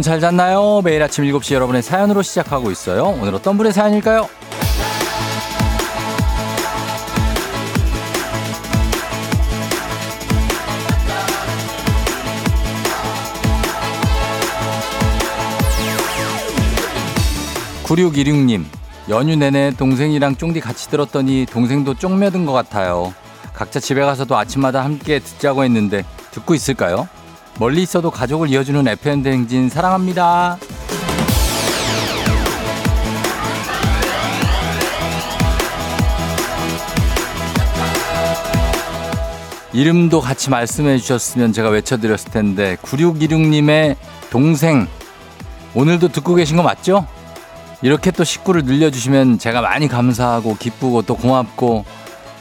여러분 잘 잤나요? 매일 아침 7시 여러분의 사연으로 시작하고 있어요. 오늘 어떤 분의 사연일까요? 9616님, 연휴 내내 동생이랑 쫑디 같이 들었더니 동생도 쫑며든 것 같아요. 각자 집에 가서도 아침마다 함께 듣자고 했는데 듣고 있을까요? 멀리 있어도 가족을 이어주는 FM 대행진 사랑합니다. 이름도 같이 말씀해 주셨으면 제가 외쳐드렸을 텐데 9616님의 동생 오늘도 듣고 계신 거 맞죠? 이렇게 또 식구를 늘려주시면 제가 많이 감사하고 기쁘고 또 고맙고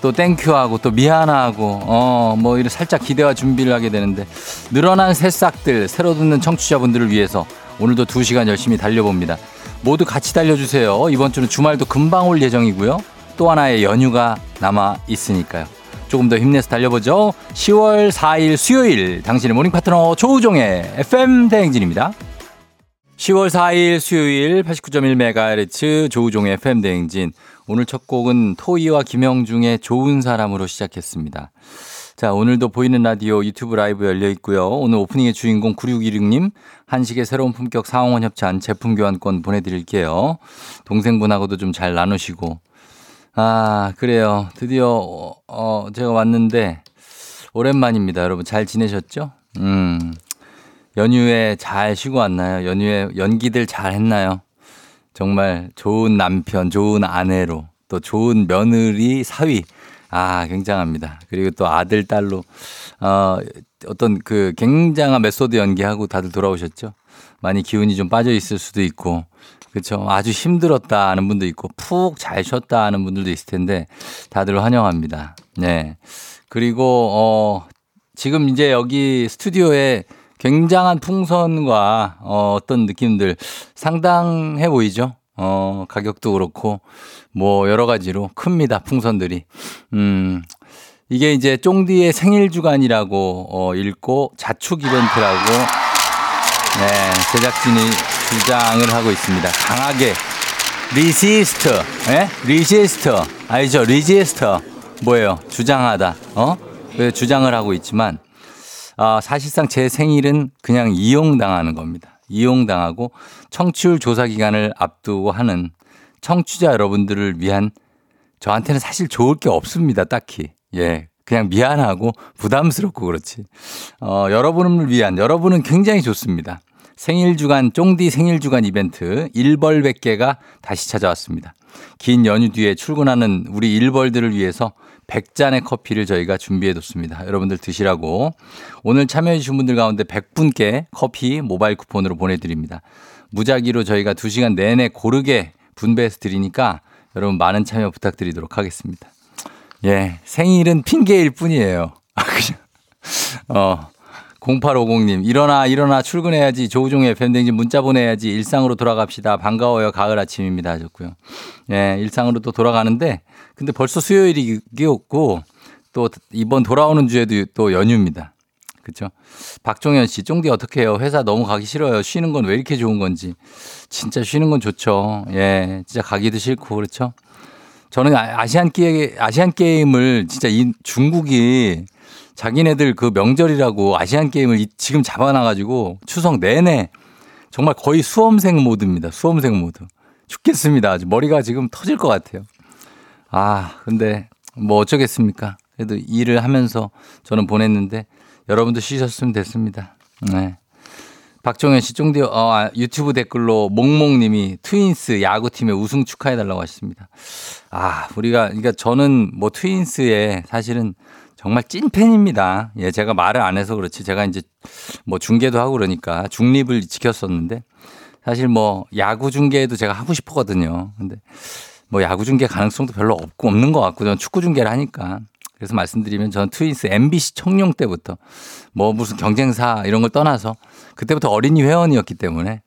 또 thank you하고 또 미안하고 어 뭐 이런 살짝 기대와 준비를 하게 되는데 늘어난 새싹들 새로 듣는 청취자분들을 위해서 오늘도 두 시간 열심히 달려봅니다. 모두 같이 달려주세요. 이번 주는 주말도 금방 올 예정이고요. 또 하나의 연휴가 남아 있으니까요. 조금 더 힘내서 달려보죠. 10월 4일 수요일 당신의 모닝 파트너 조우종의 FM 대행진입니다. 10월 4일 수요일 89.1MHz 조우종의 FM 대행진. 오늘 첫 곡은 토이와 김영중의 좋은 사람으로 시작했습니다. 자, 오늘도 보이는 라디오 유튜브 라이브 열려 있고요. 오늘 오프닝의 주인공 9616님 한식의 새로운 품격 상황원 협찬 제품 교환권 보내드릴게요. 동생분하고도 좀 잘 나누시고. 아, 그래요. 드디어, 어, 제가 왔는데 오랜만입니다. 여러분 잘 지내셨죠? 음. 연휴에 잘 쉬고 왔나요? 연휴에 연기들 잘 했나요? 정말 좋은 남편, 좋은 아내로 또 좋은 며느리 사위. 아, 굉장합니다. 그리고 또 아들, 딸로, 어, 어떤 그 굉장한 메소드 연기하고 다들 돌아오셨죠? 많이 기운이 좀 빠져 있을 수도 있고, 그렇죠. 아주 힘들었다 하는 분도 있고, 푹 잘 쉬었다 하는 분들도 있을 텐데, 다들 환영합니다. 네. 그리고, 어, 지금 이제 여기 스튜디오에 굉장한 풍선과 어, 어떤 느낌들 상당해 보이죠? 어, 가격도 그렇고 뭐 여러 가지로 큽니다. 풍선들이. 음. 이게 이제 쫑디의 생일 주간이라고 어, 읽고 자축 이벤트라고 네, 제작진이 주장을 하고 있습니다. 강하게 insist, 예? insist. 알죠? insist. 뭐예요? 주장하다. 어? 주장을 하고 있지만 아, 사실상 제 생일은 그냥 이용당하는 겁니다. 이용당하고 청취율 조사 기간을 앞두고 하는 청취자 여러분들을 위한 저한테는 사실 좋을 게 없습니다. 딱히. 예. 그냥 미안하고 부담스럽고 그렇지. 어, 여러분을 위한, 여러분은 굉장히 좋습니다. 생일 주간, 쫑디 생일 주간 이벤트 1벌 100개가 다시 찾아왔습니다. 긴 연휴 뒤에 출근하는 우리 일벌들을 위해서 100잔의 커피를 저희가 준비해 뒀습니다. 여러분들 드시라고. 오늘 참여해 주신 분들 가운데 100분께 커피 모바일 쿠폰으로 보내드립니다. 무작위로 저희가 2시간 내내 고르게 분배해서 드리니까 여러분 많은 참여 부탁드리도록 하겠습니다. 예, 생일은 핑계일 뿐이에요. 어, 0850님, 일어나, 일어나, 출근해야지. 조우종의 팬댕진 문자 보내야지. 일상으로 돌아갑시다. 반가워요. 가을 아침입니다. 하셨고요. 예, 일상으로 또 돌아가는데, 근데 벌써 수요일이었고, 또 이번 돌아오는 주에도 또 연휴입니다. 그쵸? 박종현 씨, 쫑디 어떻게 해요? 회사 너무 가기 싫어요. 쉬는 건 왜 이렇게 좋은 건지. 진짜 쉬는 건 좋죠. 예, 진짜 가기도 싫고, 그렇죠? 저는 아, 아시안 게임, 아시안 게임을 진짜 이 중국이 자기네들 그 명절이라고 아시안 게임을 지금 잡아놔가지고 추석 내내 정말 거의 수험생 모드입니다. 수험생 모드. 죽겠습니다. 아주 머리가 지금 터질 것 같아요. 아, 근데 뭐 어쩌겠습니까? 그래도 일을 하면서 저는 보냈는데 여러분도 쉬셨으면 됐습니다. 네. 박정현 씨, 쫑디, 어, 아, 유튜브 댓글로 몽몽님이 트윈스 야구팀의 우승 축하해달라고 하셨습니다. 아, 우리가, 그러니까 저는 뭐 트윈스에 사실은 정말 찐팬입니다. 예, 제가 말을 안 해서 그렇지. 제가 이제 뭐 중계도 하고 그러니까 중립을 지켰었는데 사실 뭐 야구 중계도 제가 하고 싶었거든요. 근데 뭐 야구 중계 가능성도 별로 없고 없는 것 같고 저는 축구 중계를 하니까 그래서 말씀드리면 저는 트윈스 MBC 청룡 때부터 뭐 무슨 경쟁사 이런 걸 떠나서 그때부터 어린이 회원이었기 때문에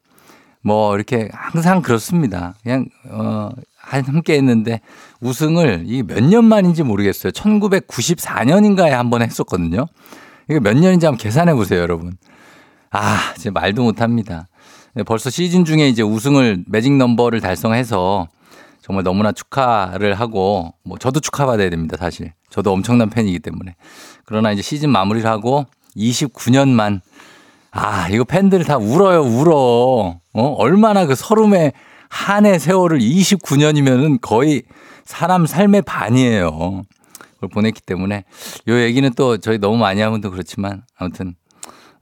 뭐 이렇게 항상 그렇습니다. 그냥 어 함께 했는데 우승을 이게 몇년 만인지 모르겠어요. 1994년인가에 한 번 했었거든요. 이게 몇 년인지 한번 계산해 보세요, 여러분. 아, 이제 말도 못 합니다. 벌써 시즌 중에 이제 우승을 매직 넘버를 달성해서 정말 너무나 축하를 하고 뭐 저도 축하받아야 됩니다, 사실. 저도 엄청난 팬이기 때문에. 그러나 이제 시즌 마무리를 하고 29년만 아, 이거 팬들 다 울어요, 울어. 어? 얼마나 그 서름의 한해 세월을 29년이면은 거의 사람 삶의 반이에요. 그걸 보냈기 때문에 요 얘기는 또 저희 너무 많이 하면 또 그렇지만 아무튼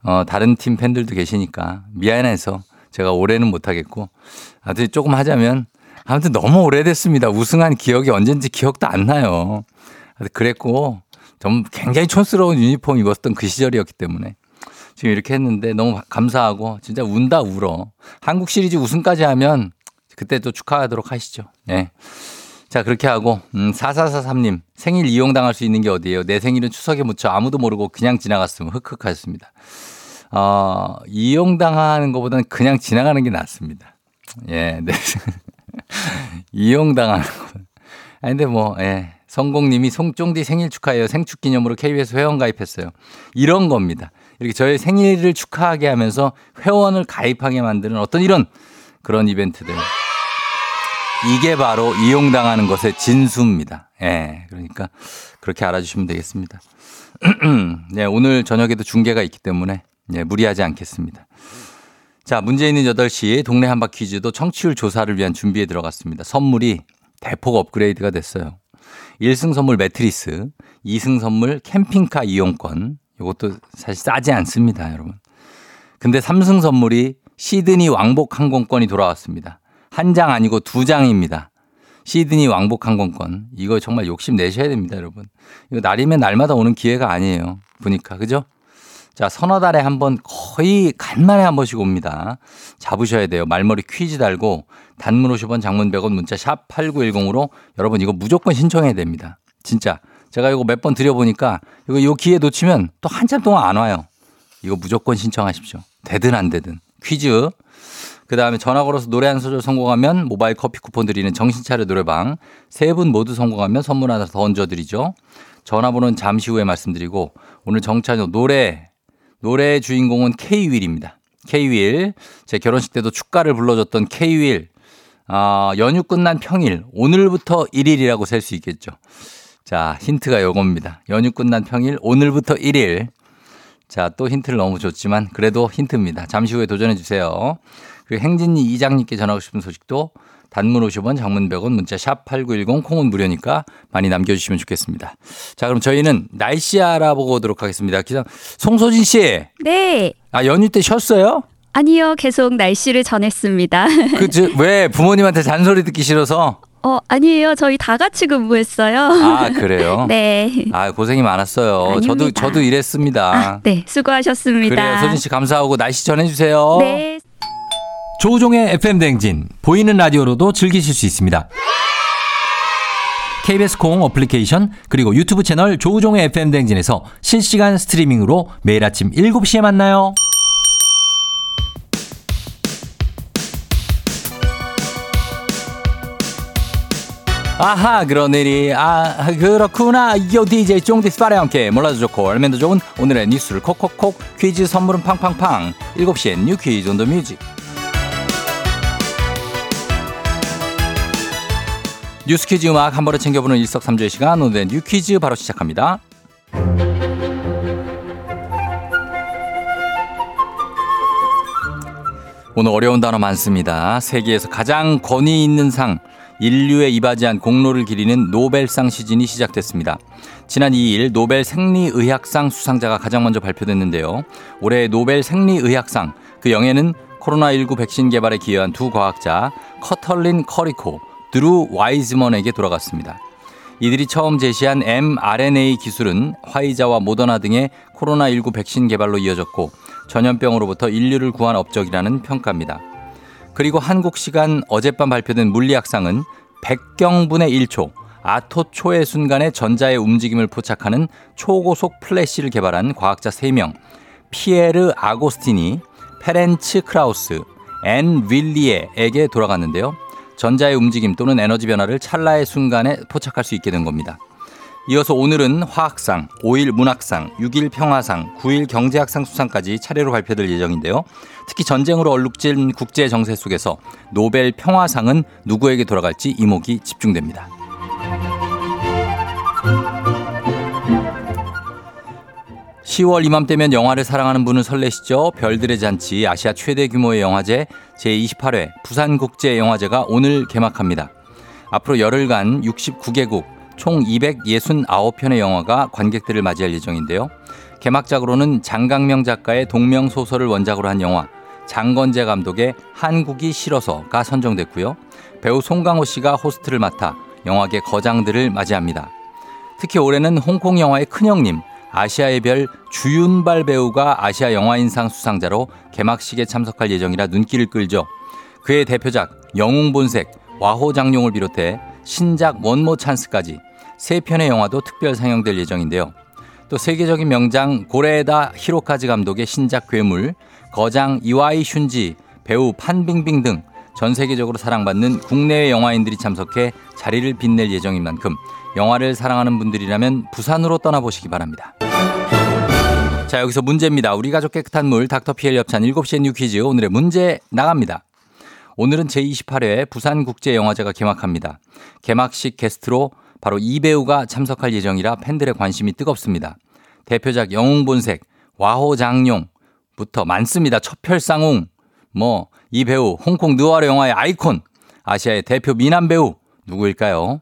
어, 다른 팀 팬들도 계시니까 미안해서 제가 올해는 못하겠고 아무튼 조금 하자면 아무튼 너무 오래됐습니다. 우승한 기억이 언젠지 기억도 안 나요. 그랬고 좀 굉장히 촌스러운 유니폼 입었던 그 시절이었기 때문에 지금 이렇게 했는데 너무 감사하고 진짜 운다 울어. 한국 시리즈 우승까지 하면 그때 또 축하하도록 하시죠. 네. 자, 그렇게 하고, 음, 4443님, 생일 이용당할 수 있는 게 어디예요? 내 생일은 추석에 묻혀 아무도 모르고 그냥 지나갔으면 흑흑 하셨습니다. 어, 이용당하는 것보다는 그냥 지나가는 게 낫습니다. 예, 네. 이용당하는 거. 아니, 근데 뭐, 예. 성공님이 송쫑디 생일 축하해요. 생축 기념으로 KBS 회원 가입했어요. 이런 겁니다. 이렇게 저의 생일을 축하하게 하면서 회원을 가입하게 만드는 어떤 이런 그런 이벤트들. 이게 바로 이용당하는 것의 진수입니다. 예. 그러니까 그렇게 알아주시면 되겠습니다. 네, 오늘 저녁에도 중계가 있기 때문에 예, 무리하지 않겠습니다. 자, 문제 있는 8시 동네 한바 퀴즈도 청취율 조사를 위한 준비에 들어갔습니다. 선물이 대폭 업그레이드가 됐어요. 1승 선물 매트리스, 2승 선물 캠핑카 이용권. 이것도 사실 싸지 않습니다, 여러분. 근데 3승 선물이 시드니 왕복 항공권이 돌아왔습니다. 한 장 아니고 두 장입니다. 시드니 왕복 항공권. 이거 정말 욕심 내셔야 됩니다, 여러분. 이거 날이면 날마다 오는 기회가 아니에요. 보니까. 그죠? 자, 서너 달에 한 번 거의 간만에 한 번씩 옵니다. 잡으셔야 돼요. 말머리 퀴즈 달고 단문 50원 장문 100원 문자 샵 8910으로 여러분 이거 무조건 신청해야 됩니다. 진짜. 제가 이거 몇 번 드려보니까 이거 이 기회 놓치면 또 한참 동안 안 와요. 이거 무조건 신청하십시오. 되든 안 되든. 퀴즈. 그 다음에 전화 걸어서 노래 한 소절 성공하면 모바일 커피 쿠폰 드리는 정신차려 노래방. 세 분 모두 성공하면 선물 하나 더 얹어드리죠. 전화번호는 잠시 후에 말씀드리고 오늘 정찬호 노래 노래의 주인공은 K-윌입니다. K-윌. 제 결혼식 때도 축가를 불러줬던 K-윌. 아, 연휴 끝난 평일. 오늘부터 1일이라고 셀 수 있겠죠. 자, 힌트가 요겁니다. 연휴 끝난 평일. 오늘부터 1일. 자, 또 힌트를 너무 줬지만 그래도 힌트입니다. 잠시 후에 도전해 주세요. 그리고 행진이 이장님께 전하고 싶은 소식도 단문 50원, 장문 100원, 문자 샵 8910, 콩은 무료니까 많이 남겨주시면 좋겠습니다. 자, 그럼 저희는 날씨 알아보고 오도록 하겠습니다. 기상, 송소진 씨. 네. 아, 연휴 때 쉬었어요? 아니요, 계속 날씨를 전했습니다. 그, 저, 왜 부모님한테 잔소리 듣기 싫어서? 어, 아니에요. 저희 다 같이 근무했어요. 아, 그래요? 네. 아, 고생이 많았어요. 아닙니다. 저도, 저도 일했습니다. 아, 네, 수고하셨습니다. 그래요. 소진 씨 감사하고 날씨 전해 주세요. 네. 조우종의 FM 댕진 보이는 라디오로도 즐기실 수 있습니다. KBS 콩 어플리케이션 그리고 유튜브 채널 조우종의 FM 댕진에서 실시간 스트리밍으로 매일 아침 7시에 만나요. 아하 그런 일이 아 그렇구나 요 DJ 쫑디스 파레와 함께 몰라도 좋고 알면 더 좋은 오늘의 뉴스를 콕콕콕 퀴즈 선물은 팡팡팡 7시엔 New Quiz on the Music 뉴스 퀴즈 음악 한 번에 챙겨보는 일석삼조의 시간 오늘의 New Quiz 바로 시작합니다. 오늘 어려운 단어 많습니다. 세계에서 가장 권위 있는 상, 인류에 이바지한 공로를 기리는 노벨상 시즌이 시작됐습니다. 지난 2일 노벨 생리의학상 수상자가 가장 먼저 발표됐는데요. 올해 노벨 생리의학상 그 영예는 코로나19 백신 개발에 기여한 두 과학자 커털린 커리코, 드루 와이즈먼에게 돌아갔습니다. 이들이 처음 제시한 mRNA 기술은 화이자와 모더나 등의 코로나19 백신 개발로 이어졌고 전염병으로부터 인류를 구한 업적이라는 평가입니다. 그리고 한국 시간 어젯밤 발표된 물리학상은 백경분의 1초, 아토초의 순간에 전자의 움직임을 포착하는 초고속 플래시를 개발한 과학자 3명, 피에르 아고스티니, 페렌츠 크라우스, 안 륄리에에게 돌아갔는데요. 전자의 움직임 또는 에너지 변화를 찰나의 순간에 포착할 수 있게 된 겁니다. 이어서 오늘은 화학상, 5일 문학상, 6일 평화상, 9일 경제학상 수상까지 차례로 발표될 예정인데요. 특히 전쟁으로 얼룩진 국제 정세 속에서 노벨 평화상은 누구에게 돌아갈지 이목이 집중됩니다. 10월 이맘때면 영화를 사랑하는 분은 설레시죠? 별들의 잔치 아시아 최대 규모의 영화제 제28회 부산국제영화제가 오늘 개막합니다. 앞으로 열흘간 69개국 총 269편의 영화가 관객들을 맞이할 예정인데요. 개막작으로는 장강명 작가의 동명 소설을 원작으로 한 영화 장건재 감독의 한국이 싫어서가 선정됐고요. 배우 송강호 씨가 호스트를 맡아 영화계 거장들을 맞이합니다. 특히 올해는 홍콩 영화의 큰형님 아시아의 별 주윤발 배우가 아시아 영화인상 수상자로 개막식에 참석할 예정이라 눈길을 끌죠. 그의 대표작 영웅본색, 와호장룡을 비롯해 신작 원모 찬스까지 세 편의 영화도 특별 상영될 예정인데요. 또 세계적인 명장 고레에다 히로카즈 감독의 신작 괴물, 거장 이와이 슌지, 배우 판빙빙 등 전 세계적으로 사랑받는 국내외 영화인들이 참석해 자리를 빛낼 예정인 만큼 영화를 사랑하는 분들이라면 부산으로 떠나보시기 바랍니다. 자, 여기서 문제입니다. 우리 가족 깨끗한 물 닥터피엘 협찬 7시에 New Quiz 오늘의 문제 나갑니다. 오늘은 제28회 부산국제영화제가 개막합니다. 개막식 게스트로 바로 이 배우가 참석할 예정이라 팬들의 관심이 뜨겁습니다. 대표작 영웅본색, 와호장룡부터 많습니다. 첩혈상웅, 뭐 이 배우 홍콩 느와르 영화의 아이콘, 아시아의 대표 미남 배우 누구일까요?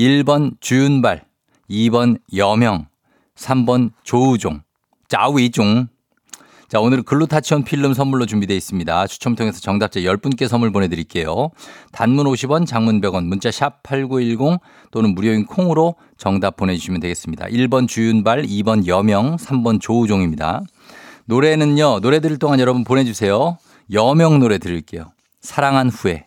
1번 주윤발, 2번 여명, 3번 조우종, 짜우이종. 자, 오늘은 글루타치온 필름 선물로 준비되어 있습니다. 추첨 통해서 정답자 10분께 선물 보내드릴게요. 단문 50원, 장문 100원, 문자 샵 8910 또는 무료인 콩으로 정답 보내주시면 되겠습니다. 1번 주윤발, 2번 여명, 3번 조우종입니다. 노래는요, 노래 들을 동안 여러분 보내주세요. 여명 노래 들을게요. 사랑한 후에.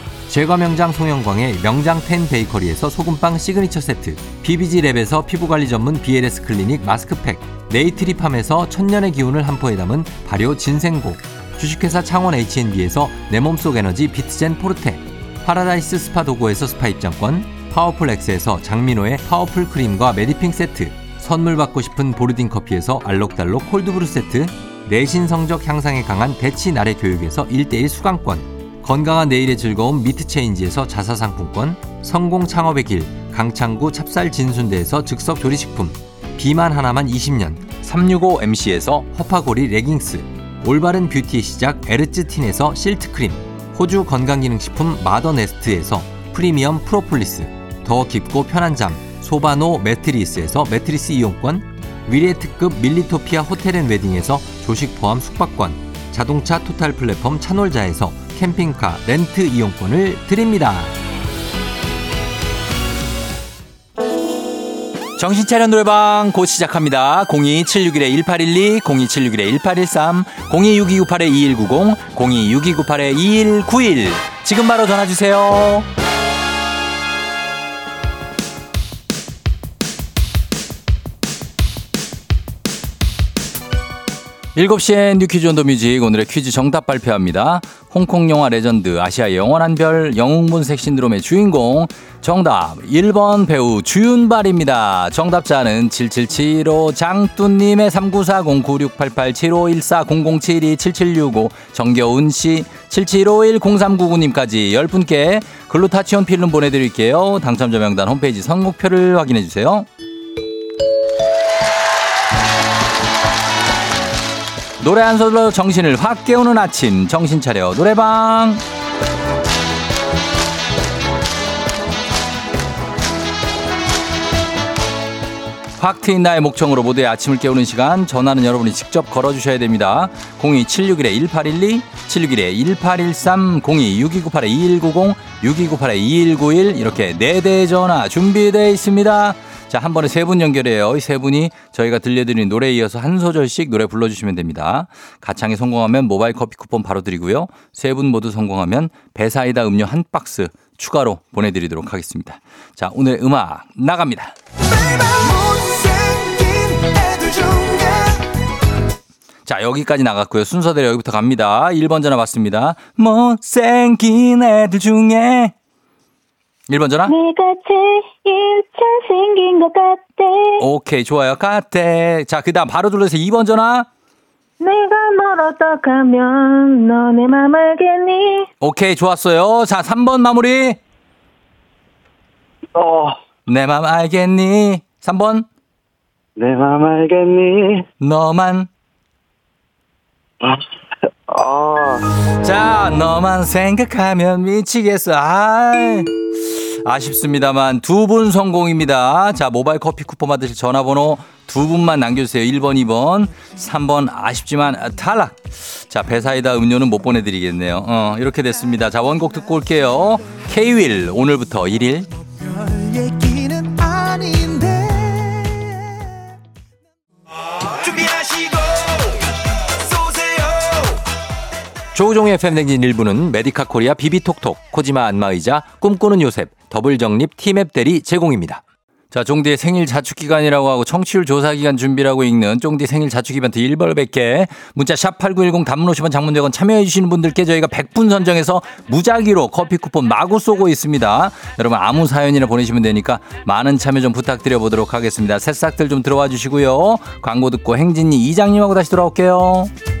제과 명장 송영광의 명장 텐 베이커리에서 소금빵 시그니처 세트, BBG랩에서 피부관리 전문 BLS 클리닉 마스크팩, 네이트리팜에서 천년의 기운을 한 포에 담은 발효 진생고, 주식회사 창원 H&B에서 내 몸속 에너지 비트젠 포르테, 파라다이스 스파 도고에서 스파 입장권, 파워풀 엑스에서 장민호의 파워풀 크림과 메디핑 세트, 선물 받고 싶은 보르딘 커피에서 알록달록 콜드브루 세트, 내신 성적 향상에 강한 대치 나래 교육에서 1대1 수강권, 건강한 내일의 즐거움 미트체인지에서 자사상품권, 성공 창업의 길 강창구 찹쌀 진순대에서 즉석 조리식품, 비만 하나만 20년 365MC에서 허파고리 레깅스, 올바른 뷰티의 시작 에르츠틴에서 실트크림, 호주 건강기능식품 마더네스트에서 프리미엄 프로폴리스, 더 깊고 편한 잠 소바노 매트리스에서 매트리스 이용권, 위례 특급 밀리토피아 호텔 앤 웨딩에서 조식 포함 숙박권, 자동차 토탈 플랫폼 차놀자에서 캠핑카 렌트 이용권을 드립니다. 정신차려 노래방 곧 시작합니다. 02761-1812, 02761-1813, 026298-2190, 026298-2191. 지금 바로 전화주세요. 7시엔 You Quiz on the Music 오늘의 퀴즈 정답 발표합니다. 홍콩 영화 레전드 아시아의 영원한 별 영웅본색 신드롬의 주인공 정답 1번 배우 주윤발입니다. 정답자는 7775 장뚜님의 3940-9688-7514-0072-7765 정겨운씨 7751-0399님까지 10분께 글루타치온 필름 보내드릴게요. 당첨자 명단 홈페이지 선곡표를 확인해주세요. 노래 한 소절로 정신을 확 깨우는 아침 정신 차려 노래방 확 트인 나의 목청으로 모두의 아침을 깨우는 시간 전화는 여러분이 직접 걸어주셔야 됩니다. 02761-1812 761-1813 02-6298-2190 6298-2191 이렇게 4대의 전화 준비되어 있습니다. 자, 한 번에 세 분 연결해요. 이 세 분이 저희가 들려드리는 노래에 이어서 한 소절씩 노래 불러주시면 됩니다. 가창에 성공하면 모바일 커피 쿠폰 바로 드리고요. 세 분 모두 성공하면 배사이다 음료 한 박스 추가로 보내드리도록 하겠습니다. 자, 오늘 음악 나갑니다. 자, 여기까지 나갔고요. 순서대로 여기부터 갑니다. 1번 전화 받습니다. 못생긴 애들 중에 1번 전화? 내가 제일 잘생긴 것 같아. 오케이, 좋아요. 같대. 자, 그 다음 바로 둘러서 2번 전화. 내가 널 어떡하면 너내 맘 알겠니? 오케이, 좋았어요. 자, 3번 마무리. 어, 내 맘 알겠니? 3번. 내 맘 알겠니? 너만. 아, 자, 너만 생각하면 미치겠어. 아 아쉽습니다만 두 분 성공입니다. 자, 모바일 커피 쿠폰 받으실 전화번호 두 분만 남겨주세요. 1번, 2번, 3번 아쉽지만 탈락. 자, 배사이다 음료는 못 보내드리겠네요. 어, 이렇게 됐습니다. 자, 원곡 듣고 올게요. K-윌 오늘부터 1일. 조우종의 FM댕진 1부는 메디카 코리아 비비톡톡, 코지마 안마의자, 꿈꾸는 요셉, 더블정립 티맵 대리 제공입니다. 자, 쫑디의 생일 자축 기간이라고 하고 청취율 조사 기간 준비라고 읽는 쫑디 생일 자축 이벤트 1벌 100개 문자 샵 8910 단문 50원 장문 100원 참여해 주시는 분들께 저희가 100분 선정해서 무작위로 커피 쿠폰 마구 쏘고 있습니다. 여러분 아무 사연이나 보내시면 되니까 많은 참여 좀 부탁드려 보도록 하겠습니다. 새싹들 좀 들어와 주시고요. 광고 듣고 행진이 이장님하고 다시 돌아올게요.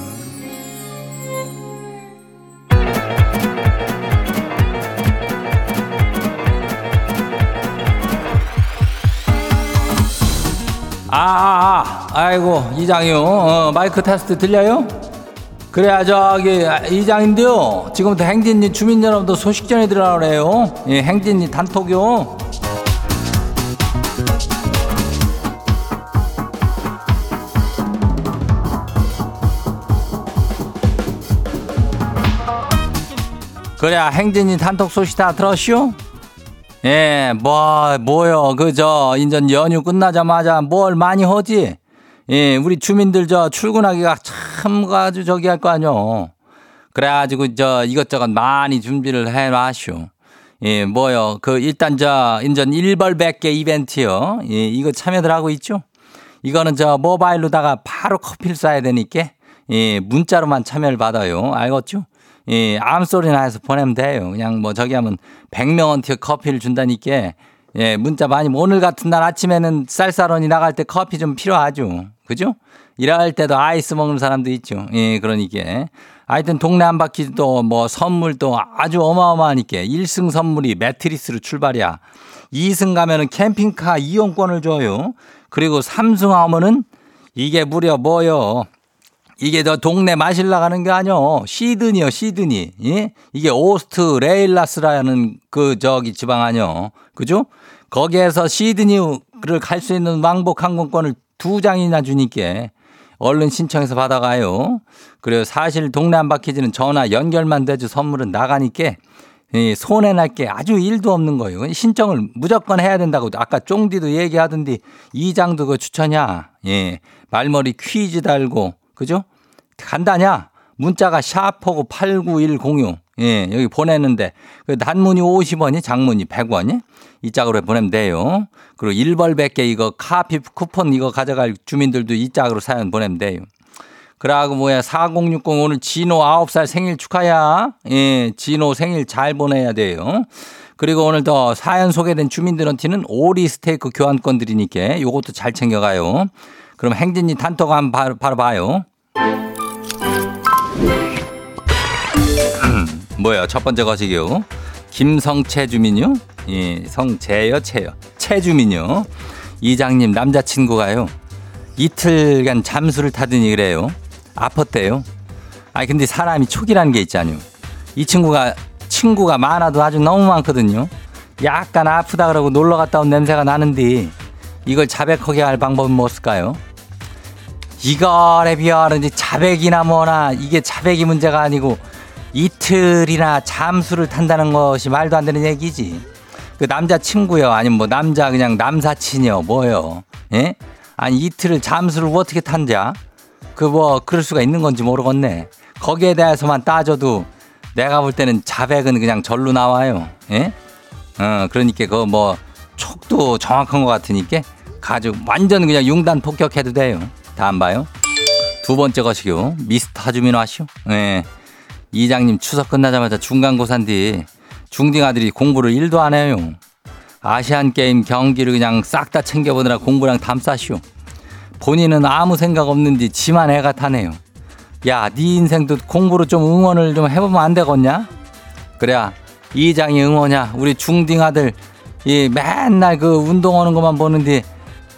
아, 아, 아, 아이고, 이장이요. 어, 마이크 테스트 들려요? 그래야 저기 아, 이장인데요. 지금부터 행진리 주민 여러분도 소식 전해드리라고 그래요. 예, 행진리 단톡요. 그래야 행진이 단톡 소식 다 들었슈? 예, 뭐, 뭐요. 그, 저, 인전 연휴 끝나자마자 뭘 많이 하지? 예, 우리 주민들 저 출근하기가 참 아주 저기 할 거 아뇨. 그래가지고 저 이것저것 많이 준비를 해 놔쇼. 예, 뭐요. 그, 일단 저, 인전 1벌 100개 이벤트요. 예, 이거 참여들 하고 있죠? 이거는 저 모바일로다가 바로 커피를 쏴야 되니까, 예, 문자로만 참여를 받아요. 알겠죠? 예, 암소리나 해서 보내면 돼요. 그냥 뭐 저기 하면 100명한테 커피를 준다니까, 예, 문자 많이, 오늘 같은 날 아침에는 쌀쌀원이 나갈 때 커피 좀 필요하죠. 그죠? 일할 때도 아이스 먹는 사람도 있죠. 예, 그러니까. 하여튼 동네 한 바퀴 또 뭐 선물도 아주 어마어마하니까 1승 선물이 매트리스로 출발이야. 2승 가면은 캠핑카 이용권을 줘요. 그리고 3승 하면은 이게 무려 뭐요? 이게 너 동네 마실 나가는 게 아니요. 시드니요, 시드니. 예? 이게 오스트 레일라스라는 그 저기 지방 아니요. 그죠? 거기에서 시드니를 갈 수 있는 왕복 항공권을 두 장이나 주니까 얼른 신청해서 받아가요. 그리고 사실 동네 한 바퀴지는 전화 연결만 되죠. 선물은 나가니까 이 손해 날 게 아주 일도 없는 거예요. 신청을 무조건 해야 된다고 아까 쫑디도 얘기하던데 이장도 그 추천이야. 예. 말머리 퀴즈 달고 그죠? 간다냐? 문자가 샤프고 89106. 예, 여기 보내는데 그 단문이 50원이 장문이 100원이 이 짝으로 보내면 돼요. 그리고 1벌 100개 이거 카피 쿠폰 이거 가져갈 주민들도 이 짝으로 사연 보내면 돼요. 그러고 뭐야 4060 오늘 진호 9살 생일 축하야. 예, 진호 생일 잘 보내야 돼요. 그리고 오늘 더 사연 소개된 주민들한테는 오리 스테이크 교환권 드리니까 요것도 잘 챙겨가요. 그럼 행진이 단톡 한번 바로, 바로 봐요. 뭐야 첫 번째 거시기요. 김성채 주민요. 예, 성재요 채요. 채 주민요. 이장님 남자친구가요. 이틀간 잠수를 타더니 그래요. 아팠대요. 아니 근데 사람이 촉이라는 게 있잖아요. 이 친구가 친구가 많아도 아주 너무 많거든요. 약간 아프다 그러고 놀러 갔다 온 냄새가 나는데 이걸 자백하게 할 방법은 뭐 없을까요? 이거에 이제 자백이나 뭐나 이게 자백이 문제가 아니고 이틀이나 잠수를 탄다는 것이 말도 안 되는 얘기지. 그 남자 친구요 아니면 뭐 남자 그냥 남사친이요 뭐요? 예? 아니 이틀을 잠수를 어떻게 탄자? 그 뭐 그럴 수가 있는 건지 모르겠네. 거기에 대해서만 따져도 내가 볼 때는 자백은 그냥 절로 나와요. 예? 어 그러니까 그 뭐 촉도 정확한 것 같으니까 가지고 완전 그냥 융단 폭격해도 돼요. 다 안 봐요? 두 번째 것이요. 미스터 주민 와시오. 예. 이장님 추석 끝나자마자 중간고사인 뒤 중딩 아들이 공부를 일도 안 해요. 아시안 게임 경기를 그냥 싹 다 챙겨보느라 공부랑 담싸시오. 본인은 아무 생각 없는지 지만 애가 타네요. 야, 네 인생도 공부로 좀 응원을 좀 해보면 안 되겠냐? 그래야 이장이 응원이야. 우리 중딩 아들 이 맨날 그 운동하는 것만 보는데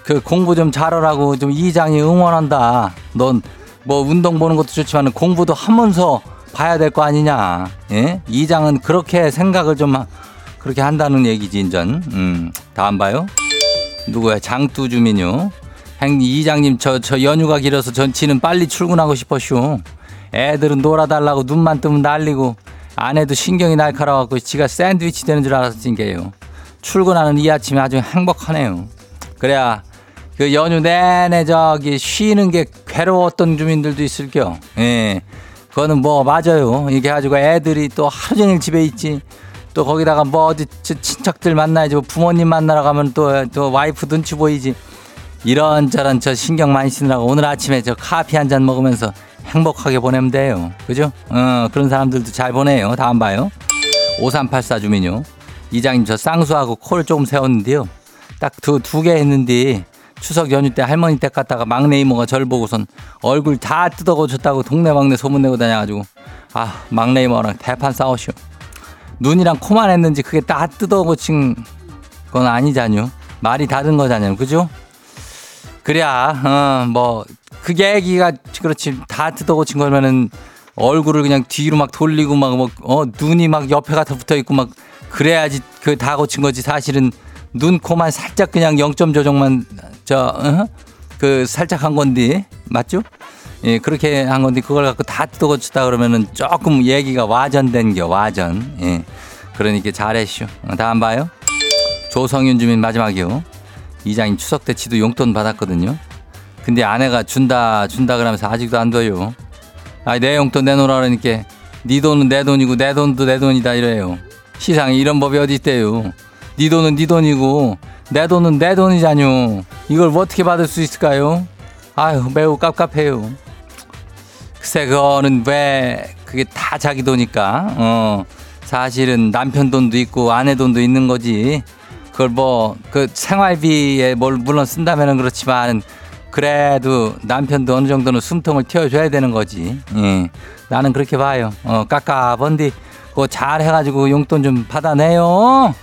그 공부 좀 잘하라고 좀 이장이 응원한다. 넌 뭐 운동 보는 것도 좋지만 공부도 하면서 봐야 될 거 아니냐. 예? 이장은 그렇게 생각을 좀 하- 그렇게 한다는 얘기지 인전. 음, 다 안 봐요? 누구야? 장두 주민요. 행 이장님 저 저 연휴가 길어서 전치는 빨리 출근하고 싶어쇼. 애들은 놀아달라고 눈만 뜨면 날리고 아내도 신경이 날카로워갖고 지가 샌드위치 되는 줄 알았으니까요. 출근하는 이 아침이 아주 행복하네요. 그래야 그 연휴 내내 저기 쉬는 게 괴로웠던 주민들도 있을게요. 예. 그거는 뭐 맞아요. 이게 가지고 애들이 또 하루 종일 집에 있지. 또 거기다가 뭐 어디 저 친척들 만나야지 뭐 부모님 만나러 가면 또, 또 와이프 눈치 보이지. 이런저런 저 신경 많이 쓰느라고 오늘 아침에 저 카피 한 잔 먹으면서 행복하게 보내면 돼요. 그죠? 어, 그런 사람들도 잘 보내요. 다음 봐요. 5384 주민요. 이장님 저 쌍수하고 코를 조금 세웠는데요. 딱 두 두 개 했는데 추석 연휴 때 할머니 댁 갔다가 막내 이모가 절 보고선 얼굴 다 뜯어 고쳤다고 동네 막내 소문내고 다녀가지고 아 막내 이모랑 대판 싸우시오. 눈이랑 코만 했는지 그게 다 뜯어 고친 건 아니잖요. 말이 다른 거잖아요. 그죠? 그래야 어 뭐 그게 애기가 그렇지 다 뜯어 고친 거면은 얼굴을 그냥 뒤로 막 돌리고 막뭐 어 눈이 막 옆에 가서 붙어 있고 막 그래야지 그 다 고친 거지 사실은 눈 코만 살짝 그냥 0점 조정만 저 그 살짝 한 건데 맞죠? 예 그렇게 한 건데 그걸 갖고 다 뜯어 고쳤다 그러면은 조금 얘기가 와전된 겨 와전. 예. 그러니까 잘했쇼 어, 다음 봐요. 조성윤 주민 마지막이요. 이장님 추석 때 지도 용돈 받았거든요. 근데 아내가 준다 준다 그러면서 아직도 안 줘요. 아니 내 용돈 내놓으라 그러니까 네 돈은 내 돈이고 내 돈도 내 돈이다 이래요. 시상에 이런 법이 어디 있대요? 네 돈은 네 돈이고 내 돈은 내 돈이잖요 이걸 뭐 어떻게 받을 수 있을까요 아유 매우 깝깝해요 글쎄 그거는 왜 그게 다 자기 돈이니까 어 사실은 남편 돈도 있고 아내 돈도 있는 거지 그걸 뭐 그 생활비에 뭘 물론 쓴다면은 그렇지만 그래도 남편도 어느 정도는 숨통을 틔워줘야 되는 거지. 예. 나는 그렇게 봐요. 어, 깝깝한디 그거 잘 해가지고 용돈 좀 받아내요.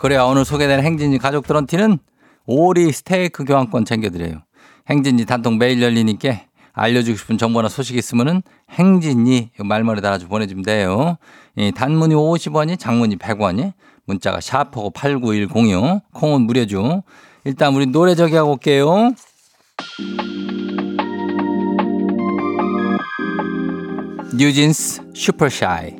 그래야 오늘 소개된 행진이 가족들한테는 오리 스테이크 교환권 챙겨드려요. 행진이 단통 매일 열리니까 알려주고 싶은 정보나 소식 있으면은 행진이 말머리 달아서 보내주면 돼요. 이 단문이 50원이 장문이 100원이 문자가 샤프고 89106 콩은 무료죠. 일단 우리 노래 저기 하고 올게요. 뉴진스 슈퍼샤이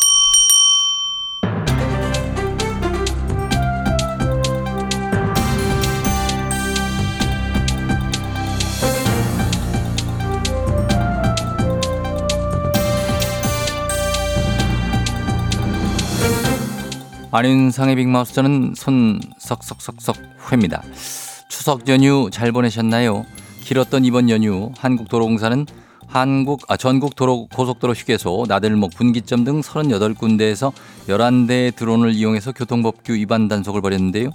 안윤상의 빅마우스 저는 손 석석석석 회입니다. 추석 연휴 잘 보내셨나요? 길었던 이번 연휴 한국도로공사는 한국 아 전국 도로 고속도로 휴게소 나들목 분기점 등 38군데에서 11대의 드론을 이용해서 교통법규 위반 단속을 벌였는데요.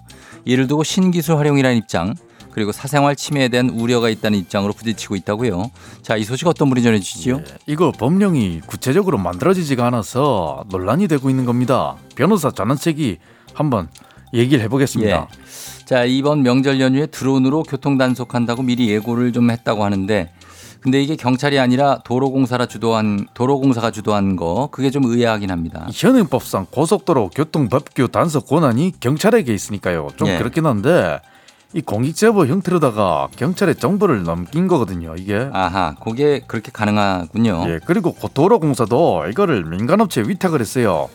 이를 두고 신기술 활용이라는 입장 그리고 사생활 침해에 대한 우려가 있다는 입장으로 부딪히고 있다고요. 자, 이 소식 어떤 분이 전해 주시지요? 이거 법령이 구체적으로 만들어지지가 않아서 논란이 되고 있는 겁니다. 변호사 전원책이 한번 얘기를 해보겠습니다. 자, 이번 명절 연휴에 드론으로 교통 단속한다고 미리 예고를 좀 했다고 하는데 근데 이게 경찰이 아니라 도로공사라 주도한 도로공사가 주도한 거 그게 좀 의아하긴 합니다. 현행법상 고속도로 교통법규 단속 권한이 경찰에게 있으니까요. 좀 예. 그렇긴 한데 이 공익제보 형태로다가 경찰에 정보를 넘긴 거거든요. 이게. 아하, 그게 그렇게 가능하군요. 예, 그리고 고- 도로공사도 이거를 민간업체에 위탁을 했어요.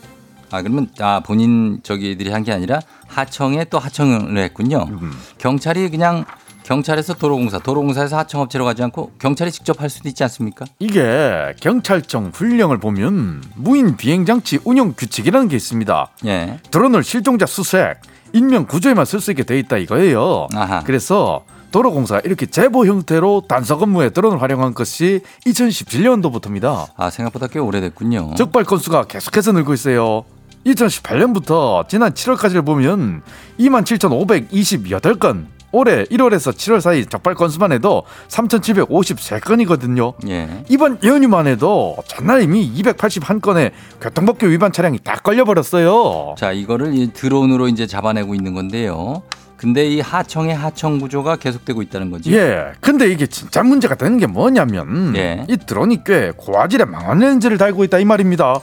아, 그러면 아 본인 저기들이 한 게 아니라 하청에 또 하청을 했군요. 음. 경찰이 그냥 경찰에서 도로공사, 도로공사에서 하청업체로 가지 않고 경찰이 직접 할 수도 있지 않습니까? 이게 경찰청 훈령을 보면 무인 비행장치 운영 규칙이라는 게 있습니다. 예. 드론을 실종자 수색, 인명 구조에만 쓸 수 있게 돼 있다 이거예요. 아하. 그래서 도로공사 이렇게 제보 형태로 단속 업무에 드론을 활용한 것이 2017년도부터입니다. 아, 생각보다 꽤 오래됐군요. 적발 건수가 계속해서 늘고 있어요. 2018년부터 지난 7월까지를 보면 27,528건. 올해 1월에서 7월 사이 적발 건수만 해도 3,753건이거든요. 예. 이번 연휴만 해도 전날 이미 281건의 교통법규 위반 차량이 다 걸려버렸어요. 자, 이거를 이 드론으로 이제 잡아내고 있는 건데요. 근데 이 하청의 하청 구조가 계속되고 있다는 거지. 예, 근데 이게 진짜 문제가 되는 게 뭐냐면 예. 이 드론이 꽤 고화질의 망원 렌즈를 달고 있다 이 말입니다.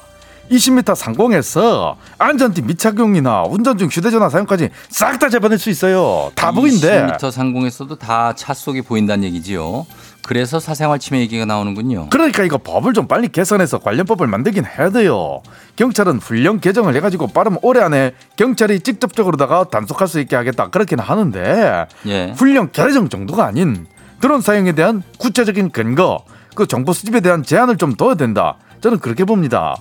20m 상공에서 안전띠 미착용이나 운전 중 휴대전화 사용까지 싹 다 잡아낼 수 있어요. 다 보인대. 20m 상공에서도 다 차 속이 보인다는 얘기지요. 그래서 사생활 침해 얘기가 나오는군요. 그러니까 이거 법을 좀 빨리 개선해서 관련법을 만들긴 해야 돼요. 경찰은 훈령 개정을 해가지고 빠르면 올해 안에 경찰이 직접적으로다가 단속할 수 있게 하겠다 그렇게는 하는데 예. 훈령 개정 정도가 아닌 드론 사용에 대한 구체적인 근거, 그 정보 수집에 대한 제한을 좀 둬야 된다. 저는 그렇게 봅니다.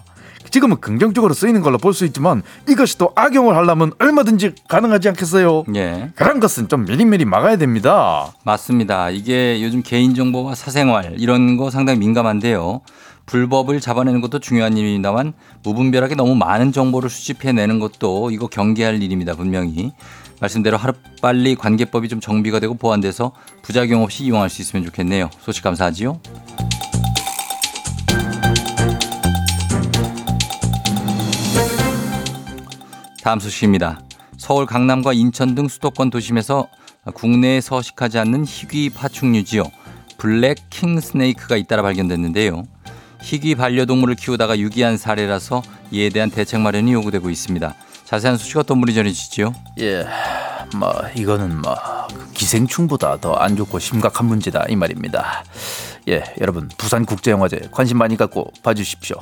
지금은 긍정적으로 쓰이는 걸로 볼 수 있지만 이것이 또 악용을 하려면 얼마든지 가능하지 않겠어요? 예. 그런 것은 좀 미리미리 막아야 됩니다. 맞습니다. 이게 요즘 개인정보와 사생활 이런 거 상당히 민감한데요. 불법을 잡아내는 것도 중요한 일입니다만 무분별하게 너무 많은 정보를 수집해내는 것도 이거 경계할 일입니다. 분명히. 말씀대로 하루빨리 관계법이 좀 정비가 되고 보완돼서 부작용 없이 이용할 수 있으면 좋겠네요. 소식 감사하지요. 다음 소식입니다. 서울 강남과 인천 등 수도권 도심에서 국내에 서식하지 않는 희귀 파충류지요. 블랙 킹 스네이크가 잇따라 발견됐는데요. 희귀 반려동물을 키우다가 유기한 사례라서 이에 대한 대책 마련이 요구되고 있습니다. 자세한 소식 어떤 분이 전해주시죠? 예, 뭐 이거는 뭐 기생충보다 더 안 좋고 심각한 문제다 이 말입니다. 예, 여러분 부산 국제영화제 관심 많이 갖고 봐주십시오.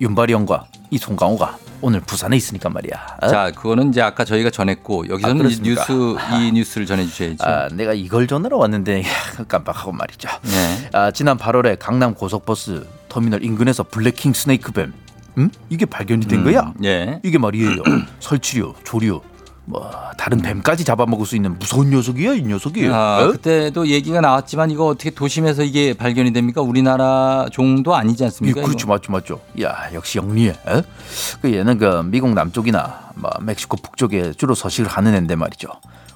윤발이 형과 이 송강호가 오늘 부산에 있으니까 말이야. 어? 자, 그거는 이제 아까 저희가 전했고 아, 여기서는 이 그렇습니까? 뉴스 이 뉴스를 전해주셔야죠. 아, 내가 이걸 전하러 왔는데 깜빡하고 말이죠. 네. 아, 지난 8월에 강남 고속버스 터미널 인근에서 블랙킹 스네이크뱀, 음? 이게 발견이 된 거야. 예. 이게 말이에요. 설치류, 조류, 뭐 다른 뱀까지 잡아먹을 수 있는 무서운 녀석이야 이 녀석이. 아, 어? 그때도 얘기가 나왔지만 이거 어떻게 도심에서 이게 발견이 됩니까? 우리나라 종도 아니지 예, 않습니까? 그렇죠, 맞죠, 맞죠. 야, 역시 영리해. 에? 그 얘는 그 미국 남쪽이나 뭐 멕시코 북쪽에 주로 서식을 하는 애인데 말이죠.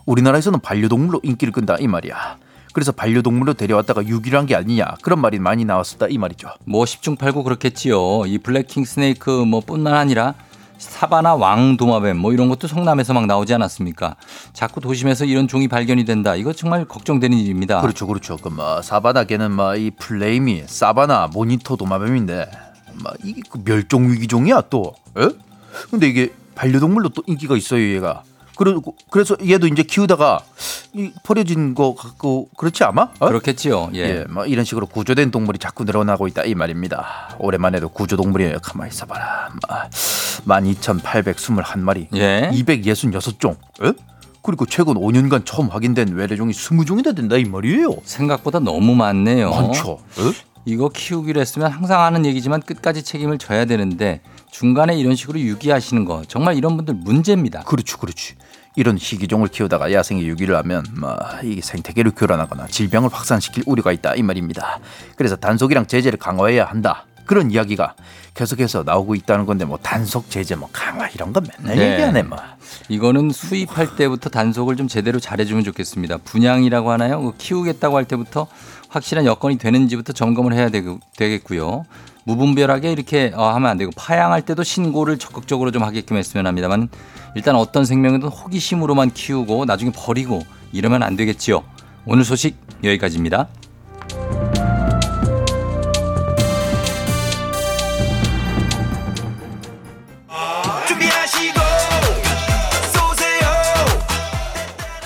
우리나라에서는 반려동물로 인기를 끈다 이 말이야. 그래서 반려동물로 데려왔다가 유기를 한 게 아니냐 그런 말이 많이 나왔었다 이 말이죠. 뭐 10중 8구 그렇겠지요. 이 블랙킹 스네이크 뭐 뿐만 아니라 사바나 왕도마뱀 뭐 이런 것도 성남에서 막 나오지 않았습니까? 자꾸 도심에서 이런 종이 발견이 된다. 이거 정말 걱정되는 일입니다. 그렇죠, 그렇죠. 그뭐 사바나계는 뭐이 플레이미, 사바나, 모니터 도마뱀인데 뭐 이게 그 멸종 위기종이야 또. 에? 근데 이게 반려동물로 또 인기가 있어요 얘가. 그리고 그래서 얘도 이제 키우다가 이 버려진 거 같고 그렇지 아마? 어? 그렇겠지요. 예. 예, 뭐 이런 식으로 구조된 동물이 자꾸 늘어나고 있다 이 말입니다. 올해만해도 구조 동물이 가만히 있어봐라. 뭐, 12,821마리, 예. 266종. 에? 그리고 최근 5년간 처음 확인된 외래종이 20종이나 된다 이 말이에요. 생각보다 너무 많네요. 많죠. 에? 이거 키우기로 했으면 항상 하는 얘기지만 끝까지 책임을 져야 되는데 중간에 이런 식으로 유기하시는 거 정말 이런 분들 문제입니다. 그렇죠, 그렇지. 이런 희귀종을 키우다가 야생에 유기를 하면 뭐 이게 생태계를 교란하거나 질병을 확산시킬 우려가 있다 이 말입니다. 그래서 단속이랑 제재를 강화해야 한다. 그런 이야기가 계속해서 나오고 있다는 건데 뭐 단속 제재 뭐 강화 이런 거 맨날 네. 얘기하네 뭐. 이거는 수입할 때부터 단속을 좀 제대로 잘해주면 좋겠습니다. 분양이라고 하나요? 그 키우겠다고 할 때부터 확실한 여건이 되는지부터 점검을 해야 되겠고요. 무분별하게 이렇게 어, 하면 안 되고 파양할 때도 신고를 적극적으로 좀 하게끔 했으면 합니다만 일단 어떤 생명이든 호기심으로만 키우고 나중에 버리고 이러면 안 되겠지요. 오늘 소식 여기까지입니다.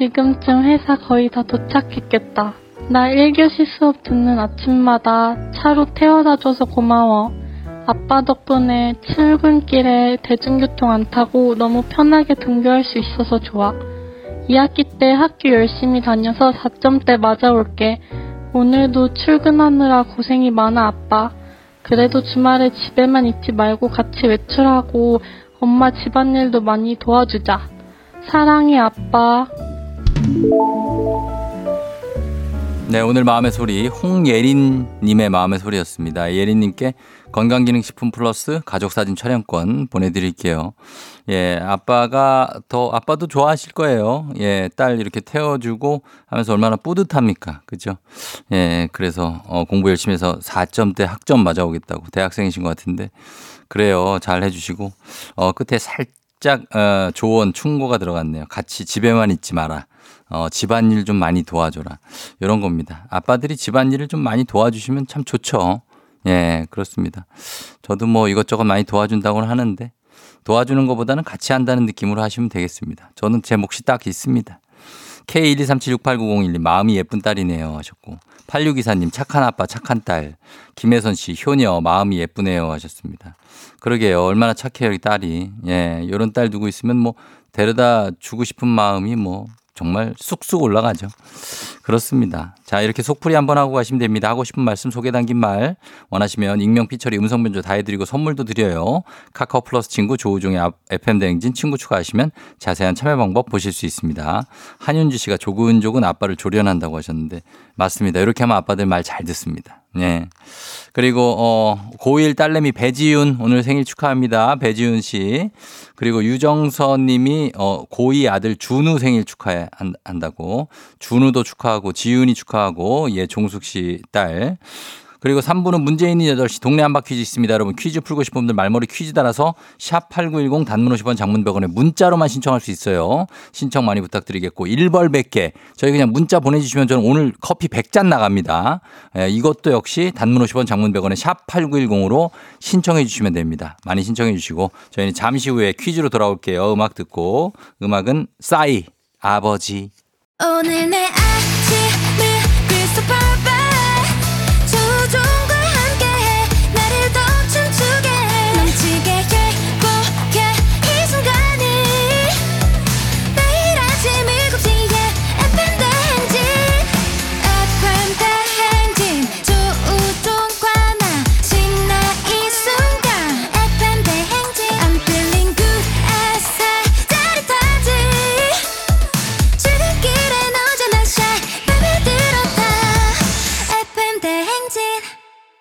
지금쯤 회사 거의 다 도착했겠다. 나 1교시 수업 듣는 아침마다 차로 태워다 줘서 고마워. 아빠 덕분에 출근길에 대중교통 안 타고 너무 편하게 등교할 수 있어서 좋아. 2학기 때 학교 열심히 다녀서 4점대 맞아올게. 오늘도 출근하느라 고생이 많아, 아빠. 그래도 주말에 집에만 있지 말고 같이 외출하고 엄마 집안일도 많이 도와주자. 사랑해, 아빠. 네, 오늘 마음의 소리 홍예린 님의 마음의 소리였습니다. 예린 님께 건강기능식품 플러스 가족사진 촬영권 보내드릴게요. 예, 아빠가 더 아빠도 좋아하실 거예요. 예, 딸 이렇게 태워주고 하면서 얼마나 뿌듯합니까, 그죠? 예, 그래서 어, 공부 열심히 해서 4점대 학점 맞아오겠다고 대학생이신 것 같은데 그래요, 잘 해주시고 어 끝에 살짝 어, 조언 충고가 들어갔네요. 같이 집에만 있지 마라. 어, 집안일 좀 많이 도와줘라. 이런 겁니다. 아빠들이 집안일을 좀 많이 도와주시면 참 좋죠. 예, 그렇습니다. 저도 뭐 이것저것 많이 도와준다고는 하는데 도와주는 것보다는 같이 한다는 느낌으로 하시면 되겠습니다. 저는 제 몫이 딱 있습니다. K123768901님 마음이 예쁜 딸이네요 하셨고 8624님 착한 아빠 착한 딸 김혜선 씨 효녀 마음이 예쁘네요 하셨습니다. 그러게요 얼마나 착해요 이 딸이 예 이런 딸 두고 있으면 뭐 데려다 주고 싶은 마음이 뭐 정말 쑥쑥 올라가죠. 그렇습니다. 자, 이렇게 속풀이 한번 하고 가시면 됩니다. 하고 싶은 말씀 소개 담긴 말 원하시면 익명 피처리 음성 변조 다 해드리고 선물도 드려요. 카카오 플러스 친구 조우종의 FM 대행진 친구 추가하시면 자세한 참여 방법 보실 수 있습니다. 한윤주 씨가 조근조근 아빠를 조련한다고 하셨는데 맞습니다. 이렇게 하면 아빠들 말 잘 듣습니다. 네. 그리고 어 고1 딸내미 배지윤 오늘 생일 축하합니다. 배지윤 씨. 그리고 유정선 님이 어 고2 아들 준우 생일 축하한다고. 준우도 축하하고 지윤이 축하하고 예 종숙 씨 딸. 그리고 3부는 문재인이 8시 동네 한바 퀴즈 있습니다. 여러분 퀴즈 풀고 싶은 분들 말머리 퀴즈 따라서 샵8910 단문 50원 장문 100원에 문자로만 신청할 수 있어요. 신청 많이 부탁드리겠고 1벌 100개 저희 그냥 문자 보내주시면 저는 오늘 커피 100잔 나갑니다. 예, 이것도 역시 단문 50원 장문 100원에 샵 8910으로 신청해 주시면 됩니다. 많이 신청해 주시고 저희는 잠시 후에 퀴즈로 돌아올게요. 음악 듣고 음악은 싸이 아버지 오늘 내 아침을 crystal perfect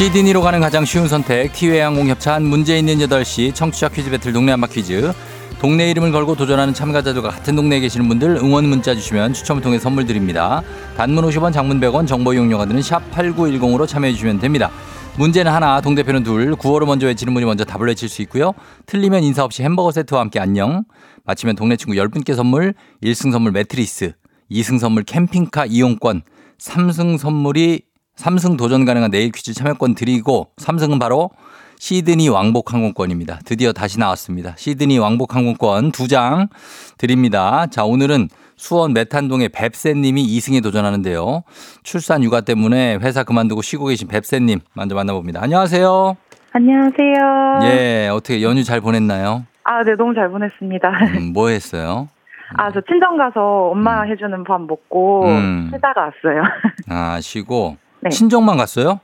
시드니로 가는 가장 쉬운 선택 티웨이 항공 협찬 문제 있는 8시 청취자 퀴즈 배틀 동네 한바 퀴즈 동네 이름을 걸고 도전하는 참가자들과 같은 동네에 계시는 분들 응원 문자 주시면 추첨을 통해 선물 드립니다. 단문 50원 장문 100원 정보 이용료가 드는 샵 8910으로 참여해 주시면 됩니다. 문제는 하나 동대표는 둘 구호로 먼저 외치는 분이 먼저 답을 외칠 수 있고요. 틀리면 인사 없이 햄버거 세트와 함께 안녕 마치면 동네 친구 10분께 선물 1승 선물 매트리스 2승 선물 캠핑카 이용권 3승 선물이 3승 도전 가능한 내일 퀴즈 참여권 드리고 3승은 바로 시드니 왕복 항공권입니다. 드디어 다시 나왔습니다. 시드니 왕복 항공권 두장 드립니다. 자, 오늘은 수원 메탄동의 뱁새님이 2승에 도전하는데요. 출산 육아 때문에 회사 그만두고 쉬고 계신 뱁새님 먼저 만나봅니다. 안녕하세요. 안녕하세요. 예, 어떻게 연휴 잘 보냈나요? 아, 네, 너무 잘 보냈습니다. 음, 뭐 했어요? 아, 저 친정 가서 엄마 해주는 밥 먹고 음. 쉬다가 왔어요. 아, 쉬고. 네. 친정만 갔어요?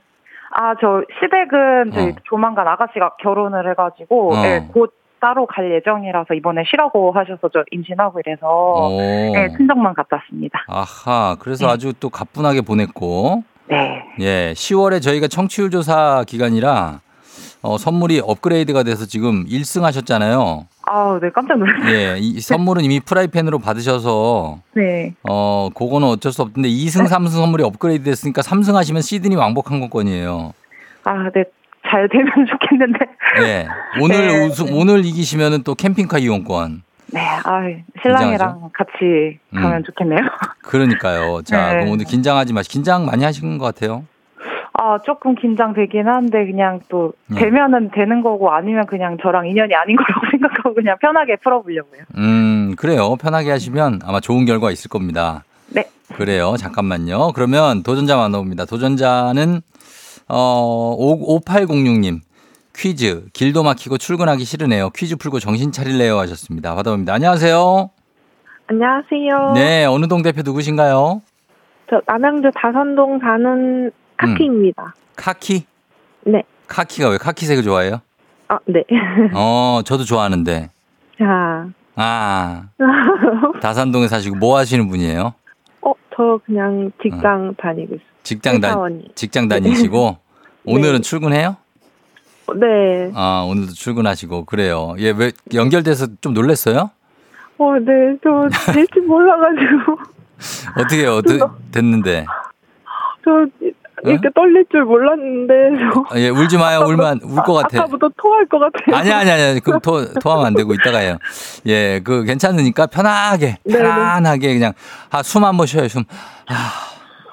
아, 저 시댁은 저희 어. 조만간 아가씨가 결혼을 해가지고 어. 네, 곧 따로 갈 예정이라서 이번에 쉬라고 하셔서 저 임신하고 이래서 오. 네, 친정만 갔다 왔습니다. 아하, 그래서 네. 아주 또 가뿐하게 보냈고. 네. 예, 10월에 저희가 청취율 조사 기간이라 어, 선물이 업그레이드가 돼서 지금 1승 하셨잖아요. 아, 네, 깜짝 놀랐어요. 예, 이 선물은 이미 프라이팬으로 받으셔서 네. 어, 그거는 어쩔 수 없는데 2승, 3승 선물이 업그레이드 됐으니까 3승 하시면 시드니 왕복 항공권이에요. 아, 네, 잘 되면 좋겠는데. 예. 오늘 네. 우승, 오늘 이기시면은 또 캠핑카 이용권. 네, 아, 신랑이랑 같이 음. 가면 좋겠네요. 그러니까요. 자, 네. 그럼 오늘 긴장하지 마시. 긴장 많이 하신 것 같아요. 아, 조금 긴장되긴 한데, 그냥 또, 네. 되면은 되는 거고, 아니면 그냥 저랑 인연이 아닌 거라고 생각하고, 그냥 편하게 풀어보려고요. 음, 그래요. 편하게 하시면 아마 좋은 결과 있을 겁니다. 네. 그래요. 잠깐만요. 그러면 도전자 만나봅니다. 도전자는 어 5, 5806님 퀴즈 길도 막히고 출근하기 싫으네요. 퀴즈 풀고 정신 차릴래요 하셨습니다. 받아봅니다. 안녕하세요. 안녕하세요. 네, 어느 동 대표 누구신가요? 저 남양주 다산동 사는 카키입니다. 카키? 네. 카키가 왜 카키색을 좋아해요? 아, 네. 어, 저도 좋아하는데. 자, 아, 다산동에 사시고 뭐 하시는 분이에요? 어, 저 그냥 직장 다니고 있어요. 직장 다. 직장 다니시고 오늘은 네. 출근해요? 네. 아, 오늘도 출근하시고 그래요. 예, 왜 연결돼서 좀 놀랬어요? 어, 네. 저 될지 몰라 가지고. 어떻게 어떻게 됐는데? 저 이렇게 떨릴 줄 몰랐는데. 저 아, 예, 울지 마요. 울면 울것 같아. 아까부터 토할 것 같아요. 아니야, 아니야, 아니야. 그럼 토, 토하면 안 되고 이따가 해요. 예, 그 괜찮으니까 편하게, 네네. 편안하게 그냥 아, 숨 한 번 쉬어요. 숨. 아.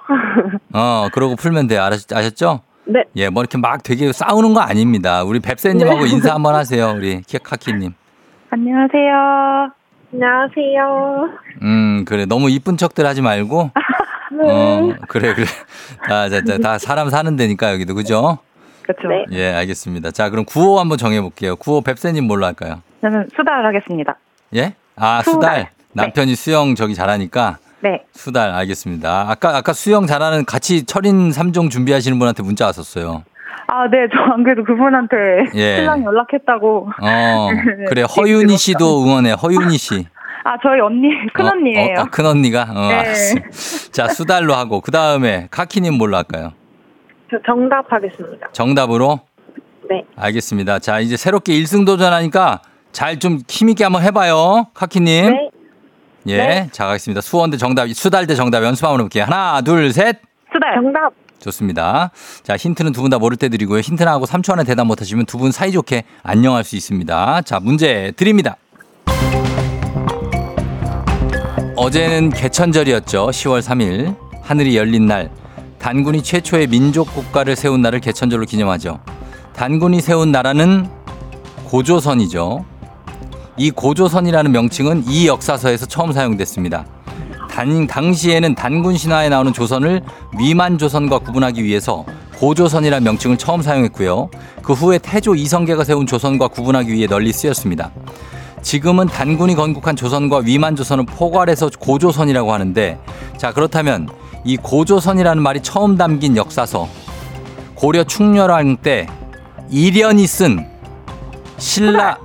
어, 그러고 풀면 돼요. 알았, 아셨죠? 네. 예, 뭐 이렇게 막 되게 싸우는 거 아닙니다. 우리 뱁새님하고 네. 인사 한번 하세요. 우리 키카키님. 안녕하세요. 안녕하세요. 음, 그래. 너무 이쁜 척들 하지 말고. 네. 어, 그래, 그래. 자, 자, 자, 다 사람 사는 데니까 여기도, 그죠? 그쵸. 네. 예, 알겠습니다. 자, 그럼 구호 한번 정해 볼게요. 구호 뱁새님 뭘로 할까요? 저는 수달 하겠습니다. 예? 아, 수달. 수달. 남편이 수영 저기 잘하니까 네. 수달 알겠습니다. 아까 아까 수영 잘하는 같이 철인 3종 준비하시는 분한테 문자 왔었어요. 아, 네, 저 안 그래도 그분한테 예. 신랑 연락했다고. 어, 네, 그래. 들었어요. 씨도 응원해. 허윤이 씨. 아, 저희 언니, 큰 어, 언니예요. 어, 아, 큰 언니가? 어, 네. 알았어. 자, 수달로 하고 그 다음에 카키님 뭘로 할까요? 저 정답 하겠습니다. 정답으로? 네. 알겠습니다. 자, 이제 새롭게 1승 도전하니까 잘 좀 힘있게 한번 해봐요. 카키님. 네. 예. 네. 자, 가겠습니다. 수원대 정답, 수달대 정답 연습 한번 해볼게요. 하나, 둘, 셋. 수달. 정답. 좋습니다. 자, 힌트는 두 분 다 모를 때 드리고요. 힌트 나 하고 3초 안에 대답 못하시면 두 분 사이좋게 안녕할 수 있습니다. 자, 문제 드립니다. 어제는 개천절이었죠. 10월 3일. 하늘이 열린 날. 단군이 최초의 민족 국가를 세운 날을 개천절로 기념하죠. 단군이 세운 나라는 고조선이죠. 이 고조선이라는 명칭은 이 역사서에서 처음 사용됐습니다. 단, 당시에는 단군 신화에 나오는 조선을 위만 조선과 구분하기 위해서 고조선이라는 명칭을 처음 사용했고요. 그 후에 태조 이성계가 세운 조선과 구분하기 위해 널리 쓰였습니다. 지금은 단군이 건국한 조선과 위만 조선을 포괄해서 고조선이라고 하는데 자 그렇다면 이 고조선이라는 말이 처음 담긴 역사서 고려 충렬왕 때 이련이 쓴 신라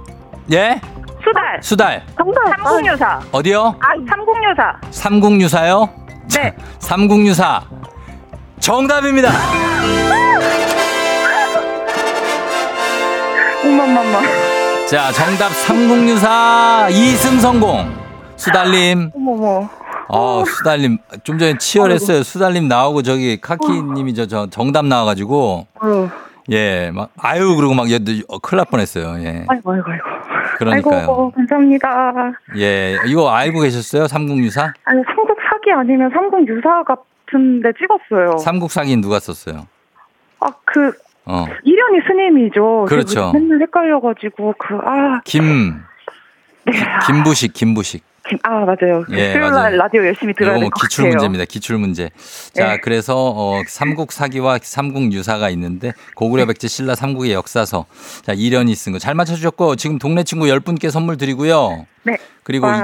예 수달. 수달 정답. 삼국유사. 어디요? 아, 삼국유사. 삼국유사요? 네. 삼국유사 정답입니다. 어머머머. 자, 정답 삼국유사 2승 성공. 수달님. 어머머. 어, 수달님. 좀 전에 치열했어요. 수달님 나오고 저기 카키님이 저, 저 정답 나와가지고. 아유, 예, 막, 아유, 그러고 막, 얘, 어, 큰일 날 뻔했어요. 예. 아이고, 아이고, 아이고. 그러니까요. 아이고, 감사합니다. 예, 이거 알고 계셨어요? 삼국유사? 아니, 삼국 사기 아니면 삼국 유사 같은데 찍었어요. 삼국 사기는 누가 썼어요? 아, 그, 어. 이련이 스님이죠. 그렇죠. 그 맨날 헷갈려가지고, 그, 아, 김, 김부식, 김부식. 김, 아, 맞아요. 그 예, 수요일 맞아요. 날 라디오 열심히 들어야 이거 될뭐것 기출 같아요. 문제입니다. 기출 문제. 자, 네. 그래서 어, 삼국 사기와 삼국 유사가 있는데 고구려 백제 신라 삼국의 역사서. 자, 이련이 쓴 거 잘 맞춰 주셨고 지금 동네 친구 10 분께 선물 드리고요. 네. 그리고 이- 와.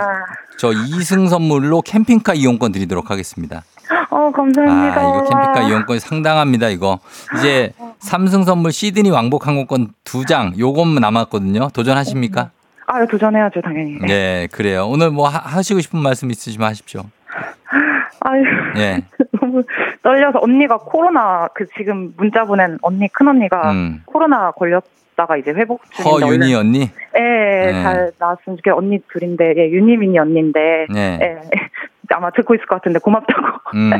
저 2승 선물로 캠핑카 이용권 드리도록 하겠습니다. 어, 감사합니다. 아, 이거 캠핑카 와. 이용권이 상당합니다, 이거. 이제 삼승 선물 시드니 왕복 항공권 두 장, 요것만 남았거든요. 도전하십니까? 아, 도전해야죠, 당연히. 네. 네, 그래요. 오늘 뭐 하- 하시고 싶은 말씀 있으시면 하십시오. 아유, 예. 너무 떨려서 언니가 코로나, 그 지금 문자 보낸 언니, 큰 언니가 음. 코로나 걸렸다가 이제 회복 중인데. 허윤희 언니? 예, 네. 잘 나왔으면 좋겠어요. 언니 둘인데, 예, 윤희민이 언니인데. 네. 예, 아마 듣고 있을 것 같은데 고맙다고. 음.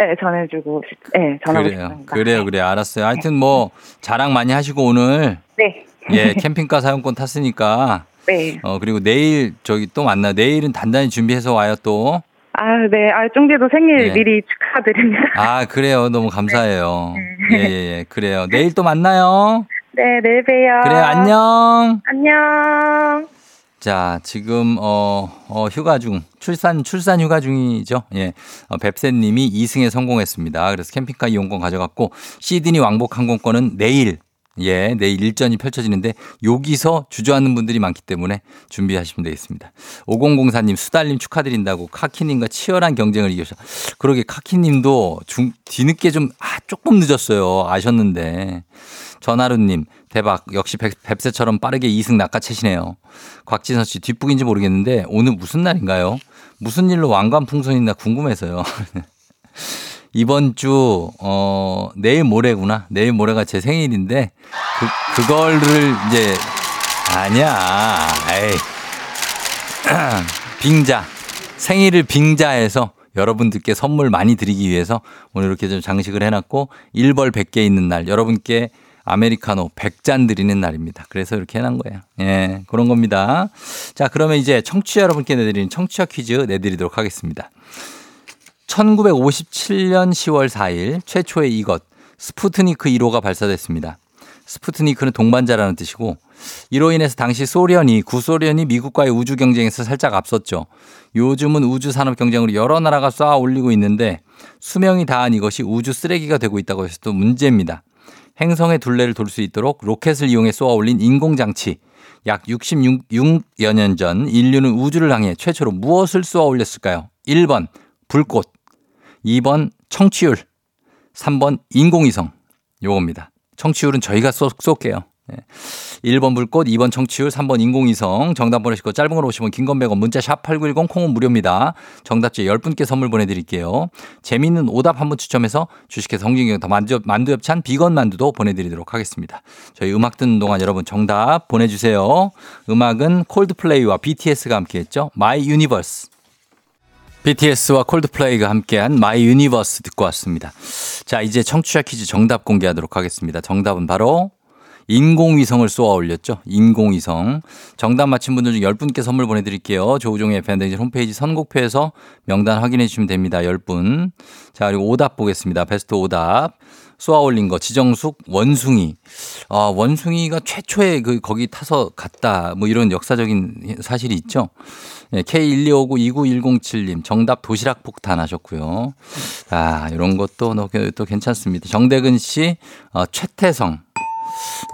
예, 전해주고, 싶- 예, 전하고 그래요. 싶습니다. 그래요, 그래요. 알았어요. 하여튼 뭐 자랑 많이 하시고 오늘 네. 예, 캠핑카 사용권 탔으니까 네. 어 그리고 내일 저기 또 만나. 내일은 단단히 준비해서 와요 또. 아, 네. 아, 쫑디도 생일 예. 미리 축하드립니다. 아, 그래요. 너무 감사해요. 예, 예, 예. 그래요. 내일 또 만나요. 네, 내일 봬요. 그래요. 안녕. 안녕. 자, 지금 어, 어 휴가 중 출산 출산 휴가 중이죠. 예. 어, 뱁새 님이 2승에 성공했습니다. 그래서 캠핑카 이용권 가져갔고 시드니 왕복 항공권은 내일 예, 내일 일전이 펼쳐지는데 여기서 주저하는 분들이 많기 때문에 준비하시면 되겠습니다. 5004님 수달님 축하드린다고 카키님과 치열한 경쟁을 이겨서 그러게 카키님도 중, 뒤늦게 좀 아, 조금 늦었어요. 아셨는데 전하루님 대박 역시 백, 뱁새처럼 빠르게 2승 낚아채시네요. 곽지선 씨 뒷북인지 모르겠는데 오늘 무슨 날인가요? 무슨 일로 왕관 풍선이나 궁금해서요. 이번 주, 어, 내일 모레구나. 내일 모레가 제 생일인데, 그, 그거를 이제, 아니야. 에이. 빙자. 생일을 빙자해서 여러분들께 선물 많이 드리기 위해서 오늘 이렇게 좀 장식을 해놨고, 1벌 100개 있는 날, 여러분께 아메리카노 100잔 드리는 날입니다. 그래서 이렇게 해놓은 거예요. 예, 그런 겁니다. 자, 그러면 이제 청취자 여러분께 내드리는 청취자 퀴즈 내드리도록 하겠습니다. 1957년 10월 4일 최초의 이것 스푸트니크 1호가 발사됐습니다. 스푸트니크는 동반자라는 뜻이고 이로 인해서 당시 소련이 구소련이 미국과의 우주 경쟁에서 살짝 앞섰죠. 요즘은 우주 산업 경쟁으로 여러 나라가 쏘아 올리고 있는데 수명이 다한 이것이 우주 쓰레기가 되고 있다고 해서 또 문제입니다. 행성의 둘레를 돌 수 있도록 로켓을 이용해 쏘아 올린 인공장치. 약 66여 년 전 인류는 우주를 향해 최초로 무엇을 쏘아 올렸을까요? 1번 불꽃, 2번 청취율, 3번 인공위성. 요겁니다. 청취율은 저희가 쏘, 쏠게요. 네. 1번 불꽃, 2번 청취율, 3번 인공위성. 정답 보내시고 짧은 걸 오시면 긴건 100원, 문자 샵 8910 콩은 무료입니다. 정답자 10분께 선물 보내드릴게요. 재미있는 오답 한 분 추첨해서 주식회사 성진경 더 만두, 만두 엽찬 비건 만두도 보내드리도록 하겠습니다. 저희 음악 듣는 동안 여러분 정답 보내주세요. 음악은 콜드플레이와 BTS가 함께했죠. My Universe. BTS와 콜드플레이가 함께한 My Universe 듣고 왔습니다. 자, 이제 청취자 퀴즈 정답 공개하도록 하겠습니다. 정답은 바로 인공위성을 쏘아 올렸죠. 인공위성. 정답 맞힌 분들 중 10분께 선물 보내드릴게요. 조우종의 팬데믹 홈페이지 선곡표에서 명단 확인해 주시면 됩니다. 10분. 자, 그리고 오답 보겠습니다. 베스트 오답. 쏘아 올린 거 지정숙 원숭이. 아, 원숭이가 최초에 그 거기 타서 갔다. 뭐 이런 역사적인 사실이 있죠. 네, K12559-29107님 정답 도시락 폭탄 하셨고요. 아, 이런 것도 또, 또 괜찮습니다. 정대근 씨, 어, 최태성.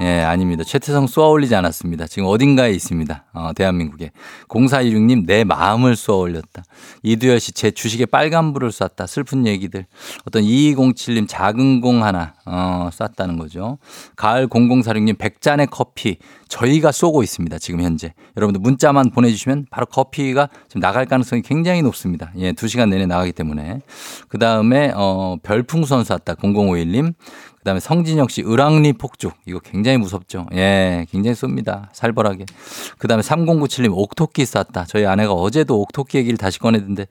예, 아닙니다. 최태성 쏘아 올리지 않았습니다. 지금 어딘가에 있습니다. 어, 대한민국에. 0416님, 내 마음을 쏘아 올렸다. 이두열 씨, 제 주식에 빨간불을 쐈다. 슬픈 얘기들. 어떤 2207님, 작은 공 하나, 어, 쐈다는 거죠. 가을 0046님, 100잔의 커피. 저희가 쏘고 있습니다. 지금 현재. 여러분들 문자만 보내주시면 바로 커피가 지금 나갈 가능성이 굉장히 높습니다. 예, 2시간 내내 나가기 때문에. 그 다음에, 어, 별풍선 쐈다. 0051님. 그 그다음에 성진영 씨 을왕리 폭죽 이거 굉장히 무섭죠. 예, 굉장히 쏩니다. 살벌하게. 그다음에 3097님 옥토끼 쐈다. 저희 아내가 어제도 옥토끼 얘기를 다시 꺼내던데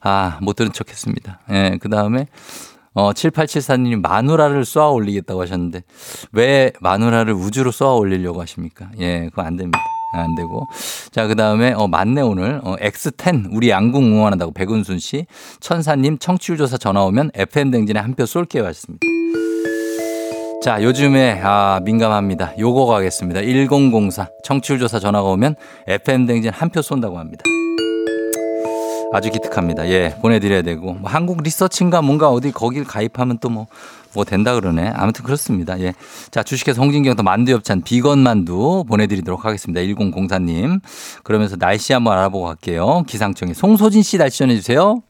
아, 못 들은 척했습니다. 예, 그다음에 어, 7874님 마누라를 쏘아 올리겠다고 하셨는데 왜 마누라를 우주로 쏘아 올리려고 하십니까? 예, 그거 안 됩니다. 안 되고. 자, 그 다음에, 어, 맞네, 오늘. 어, X10, 우리 양궁 응원한다고 백은순 씨. 천사님, 청취율 조사 전화 오면 FM댕진에 한 표 쏠게요. 하셨습니다. 자, 요즘에, 아, 민감합니다. 요거 가겠습니다. 1004. 청취율 조사 전화가 오면 FM댕진 한 표 쏜다고 합니다. 아주 기특합니다. 예, 보내드려야 되고. 뭐 한국 리서치인가 뭔가 어디 거길 가입하면 또 뭐, 뭐 된다 그러네. 아무튼 그렇습니다. 예. 자, 주식회사 홍진경도 만두엽찬 비건 만두 보내드리도록 하겠습니다. 1004님. 그러면서 날씨 한번 알아보고 갈게요. 기상청에 송소진 씨 날씨 전해주세요.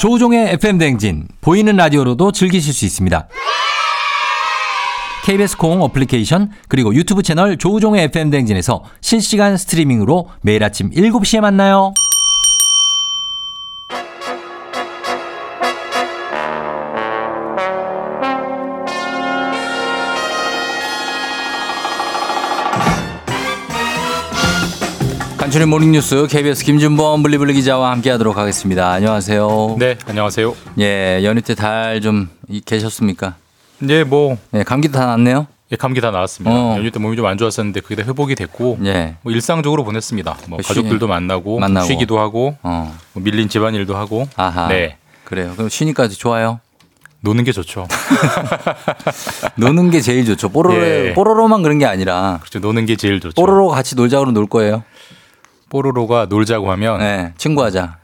조우종의 FM 댕진. 보이는 라디오로도 즐기실 수 있습니다. KBS 콩 어플리케이션 그리고 유튜브 채널 조우종의 FM 댕진에서 실시간 스트리밍으로 매일 아침 7시에 만나요. 간추린 모닝뉴스 KBS 김준범 블리블리 기자와 함께하도록 하겠습니다. 안녕하세요. 네, 안녕하세요. 예, 연휴 때 잘 좀 계셨습니까? 이제 뭐 예, 감기도 다 나았네요. 예, 감기 다 나았습니다. 어. 연휴 때 몸이 좀 안 좋았었는데 그게 다 회복이 됐고 예. 뭐 일상적으로 보냈습니다. 뭐 쉬- 가족들도 만나고, 만나고. 쉬기도 하고 어. 뭐 밀린 집안일도 하고 아하. 네. 그래요. 그럼 쉬니까지 좋아요. 노는 게 좋죠. 노는 게 제일 좋죠. 뽀로로 예. 뽀로로만 그런 게 아니라 그렇죠. 노는 게 제일 좋죠. 뽀로로 같이 놀자고 놀 거예요. 뽀로로가 놀자고 하면 네, 친구하자.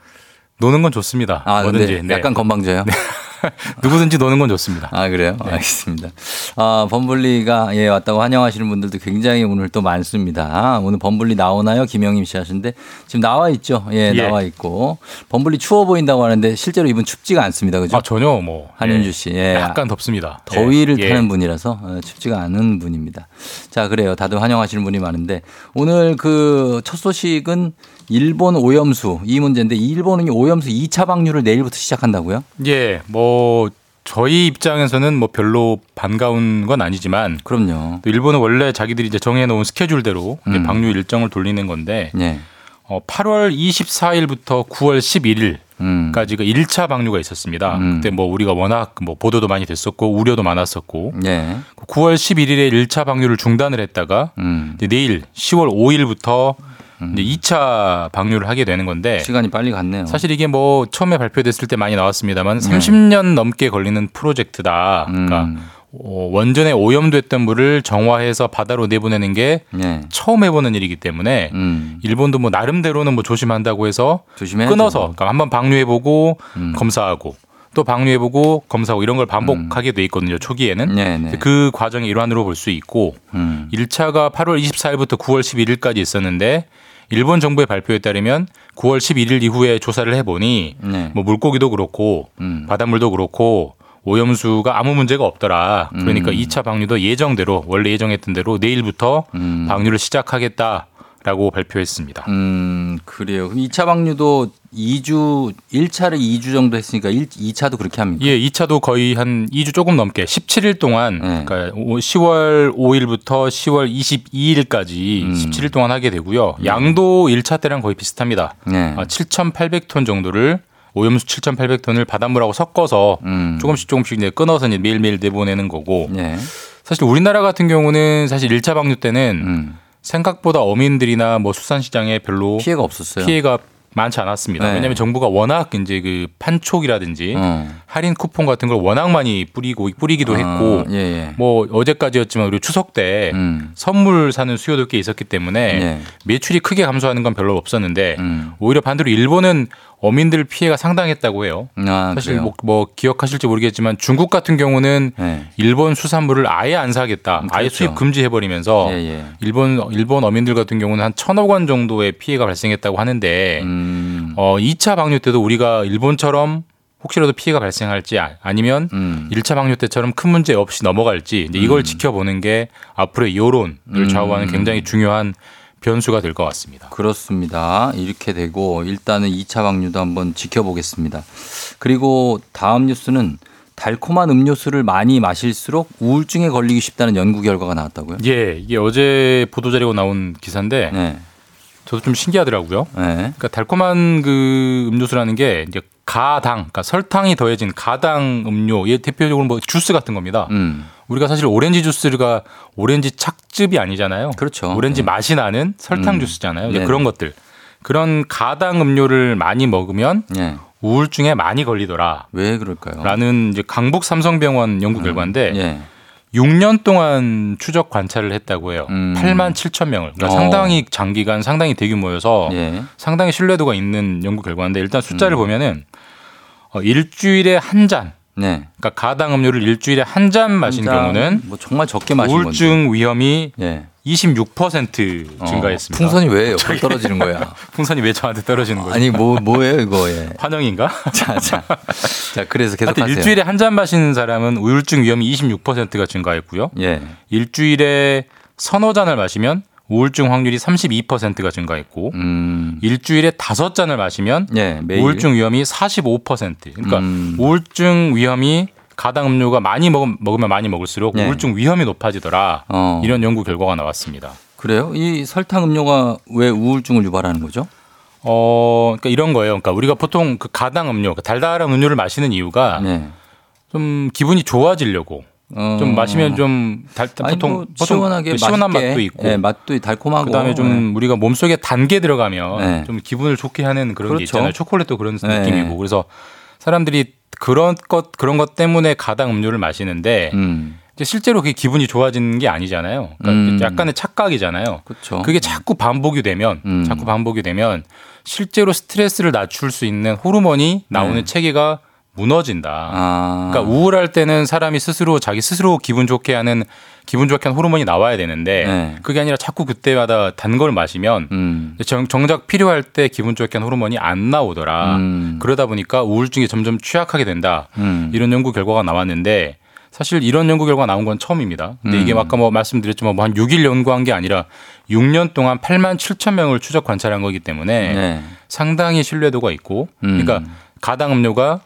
노는 건 좋습니다. 아, 뭐든지 네. 약간 건방져요. 누구든지 노는 건 좋습니다. 아 그래요? 알겠습니다. 아 범블리가 예 왔다고 환영하시는 분들도 굉장히 오늘 또 많습니다. 오늘 범블리 나오나요? 김영임 씨 하시는데 지금 나와 있죠. 예, 예. 나와 있고 범블리 추워 보인다고 하는데 실제로 이분 춥지가 않습니다. 그죠? 아 전혀 뭐 한윤주 예, 씨, 예. 약간 덥습니다. 더위를 예. 타는 분이라서 어, 춥지가 않은 분입니다. 자, 그래요. 다들 환영하시는 분이 많은데 오늘 그 첫 소식은 일본 오염수 이 문제인데 일본은 이 오염수 2차 방류를 내일부터 시작한다고요? 예, 뭐 저희 입장에서는 뭐 별로 반가운 건 아니지만 그럼요. 또 일본은 원래 자기들이 이제 정해놓은 스케줄대로 음. 방류 일정을 돌리는 건데 예. 어, 8월 24일부터 9월 11일 음. 까지 그 1차 방류가 있었습니다. 음. 그때 뭐 우리가 워낙 뭐 보도도 많이 됐었고 우려도 많았었고 예. 9월 11일에 1차 방류를 중단을 했다가 음. 내일 10월 5일부터 이제 2차 방류를 하게 되는 건데 시간이 빨리 갔네요. 사실 이게 뭐 처음에 발표됐을 때 많이 나왔습니다만 30년 넘게 걸리는 프로젝트다. 그러니까 음. 어, 원전에 오염됐던 물을 정화해서 바다로 내보내는 게 예. 처음 해보는 일이기 때문에 음. 일본도 뭐 나름대로는 뭐 조심한다고 해서 조심해야죠. 끊어서 그러니까 한번 방류해보고 음. 검사하고 또 방류해보고 검사하고 이런 걸 반복하게 돼 있거든요 초기에는 네, 네. 그 과정의 일환으로 볼 수 있고 음. 1차가 8월 24일부터 9월 11일까지 있었는데 일본 정부의 발표에 따르면 9월 11일 이후에 조사를 해보니 네. 뭐 물고기도 그렇고 음. 바닷물도 그렇고 오염수가 아무 문제가 없더라. 그러니까 음. 2차 방류도 예정대로 원래 예정했던 대로 내일부터 음. 방류를 시작하겠다 라고 발표했습니다. 음, 그래요. 그럼 2차 방류도 2주 1차를 2주 정도 했으니까 1, 2차도 그렇게 합니까? 예, 2차도 거의 한 2주 조금 넘게 17일 동안 네. 그러니까 10월 5일부터 10월 22일까지 음. 17일 동안 하게 되고요. 양도 1차 때랑 거의 비슷합니다. 네. 아, 7,800톤 정도를 오염수 7,800톤을 바닷물하고 섞어서 음. 조금씩 조금씩 이제 끊어서 이제 매일매일 내보내는 거고 예. 사실 우리나라 같은 경우는 사실 1차 방류 때는 음. 생각보다 어민들이나 뭐 수산시장에 별로 피해가 없었어요. 피해가 많지 않았습니다. 네. 왜냐하면 정부가 워낙 이제 그 판촉이라든지 어. 할인 쿠폰 같은 걸 워낙 많이 뿌리고 뿌리기도 했고 예, 예. 뭐 어제까지였지만 우리 추석 때 음. 선물 사는 수요도 꽤 있었기 때문에 예. 매출이 크게 감소하는 건 별로 없었는데 음. 오히려 반대로 일본은 어민들 피해가 상당했다고 해요. 아, 사실? 뭐, 뭐 기억하실지 모르겠지만 중국 같은 경우는 네. 일본 수산물을 아예 안 사겠다. 아예 그렇죠. 수입 금지해 버리면서 예, 예. 일본 일본 어민들 같은 경우는 한 천억 원 정도의 피해가 발생했다고 하는데 음. 어 2차 방류 때도 우리가 일본처럼 혹시라도 피해가 발생할지 아- 아니면 음. 1차 방류 때처럼 큰 문제 없이 넘어갈지 이걸 지켜보는 게 앞으로의 여론을 음. 좌우하는 굉장히 중요한 변수가 될 것 같습니다. 그렇습니다. 이렇게 되고 일단은 2차 방류도 한번 지켜보겠습니다. 그리고 다음 뉴스는 달콤한 음료수를 많이 마실수록 우울증에 걸리기 쉽다는 연구 결과가 나왔다고요? 예, 이게 어제 보도 자료가 나온 기사인데 네. 저도 좀 신기하더라고요. 네. 그러니까 달콤한 그 음료수라는 게 이제 가당, 그러니까 설탕이 더해진 가당 음료, 예 대표적으로 뭐 주스 같은 겁니다. 음. 우리가 사실 오렌지 주스가 오렌지 착즙이 아니잖아요. 그렇죠. 오렌지 네. 맛이 나는 설탕 음. 주스잖아요. 네네. 그런 것들. 그런 가당 음료를 많이 먹으면 예. 우울증에 많이 걸리더라. 왜 그럴까요? 라는 이제 강북 삼성병원 연구 결과인데 예. 6년 동안 추적 관찰을 했다고 해요. 음. 8만 7천 명을. 그러니까 어. 상당히 장기간 상당히 대규모여서 예. 상당히 신뢰도가 있는 연구 결과인데 일단 숫자를 음. 보면은 어, 일주일에 한 잔. 네. 그러니까 가당 음료를 일주일에 한 잔 마신 한 잔, 경우는 뭐 정말 적게 마신 건데. 우울증 위험이 예. 26% 어, 증가했습니다. 풍선이 왜 옆으로 떨어지는 거야? 풍선이 왜 저한테 떨어지는 거죠? 아니 뭐 뭐예요 이거? 예. 환영인가? 자, 자, 자 그래서 계속하세요. 일주일에 한 잔 마시는 사람은 우울증 위험이 26%가 증가했고요. 예. 일주일에 서너 잔을 마시면 우울증 확률이 32%가 증가했고 음. 일주일에 다섯 잔을 마시면 예. 매일. 우울증 위험이 45%. 그러니까 음. 우울증 위험이 가당 음료가 많이 먹으면, 먹으면 많이 먹을수록 네. 우울증 위험이 높아지더라. 어. 이런 연구 결과가 나왔습니다. 그래요? 이 설탕 음료가 왜 우울증을 유발하는 거죠? 어, 그러니까 이런 거예요. 그러니까 우리가 보통 그 가당 음료, 그러니까 달달한 음료를 마시는 이유가 네. 좀 기분이 좋아지려고. 어. 좀 마시면 좀 달, 아니, 보통, 뭐 보통 시원하게 그 시원한 맛있게, 맛도 있고 예, 맛도 달콤하고 그다음에 좀 우리가 몸속에 단게 들어가면 네. 좀 기분을 좋게 하는 그런 게 그렇죠. 있잖아요. 초콜릿도 그런 네. 느낌이고 그래서 사람들이 그런 것 그런 것 때문에 가당 음료를 마시는데 음. 이제 실제로 그게 기분이 좋아지는 게 아니잖아요. 그러니까 음. 약간의 착각이잖아요. 그렇죠. 그게 자꾸 반복이 되면 음. 자꾸 반복이 되면 실제로 스트레스를 낮출 수 있는 호르몬이 나오는 네. 체계가 무너진다. 아. 그러니까 우울할 때는 사람이 스스로 자기 스스로 기분 좋게 하는 기분 좋게 하는 호르몬이 나와야 되는데 네. 그게 아니라 자꾸 그때마다 단 걸 마시면 음. 정, 정작 필요할 때 기분 좋게 하는 호르몬이 안 나오더라. 음. 그러다 보니까 우울증이 점점 취약하게 된다. 음. 이런 연구 결과가 나왔는데 사실 이런 연구 결과가 나온 건 처음입니다. 근데 음. 이게 아까 뭐 말씀드렸지만 뭐 한 6일 연구한 게 아니라 6년 동안 8만 7천 명을 추적 관찰한 거기 때문에 네. 상당히 신뢰도가 있고 음. 그러니까 가당 음료가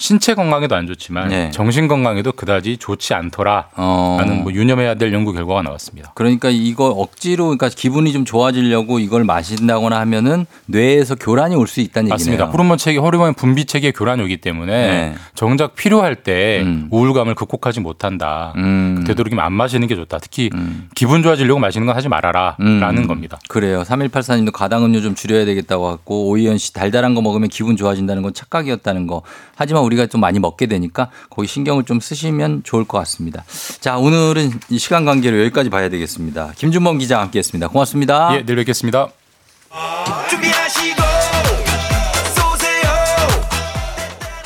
신체 건강에도 안 좋지만 네. 정신 건강에도 그다지 좋지 않더라라는 어. 뭐 유념해야 될 연구 결과가 나왔습니다. 그러니까 이거 억지로 그러니까 기분이 좀 좋아지려고 이걸 마신다거나 하면은 뇌에서 교란이 올 수 있다는 맞습니다. 얘기네요. 호르몬 체계, 호르몬 분비 체계에 교란이 오기 때문에 네. 정작 필요할 때 음. 우울감을 극복하지 못한다. 음. 되도록이면 안 마시는 게 좋다. 특히 음. 기분 좋아지려고 마시는 건 하지 말아라. 음. 라는 겁니다. 그래요. 3184님도 가당 음료 좀 줄여야 되겠다고 하고 오이연 씨 달달한 거 먹으면 기분 좋아진다는 건 착각이었다는 거. 하지만 우리가 좀 많이 먹게 되니까 거기 신경을 좀 쓰시면 좋을 것 같습니다. 자, 오늘은 이 시간 관계로 여기까지 봐야 되겠습니다. 김준범 기자 함께 했습니다. 고맙습니다. 예, 내일 뵙겠습니다.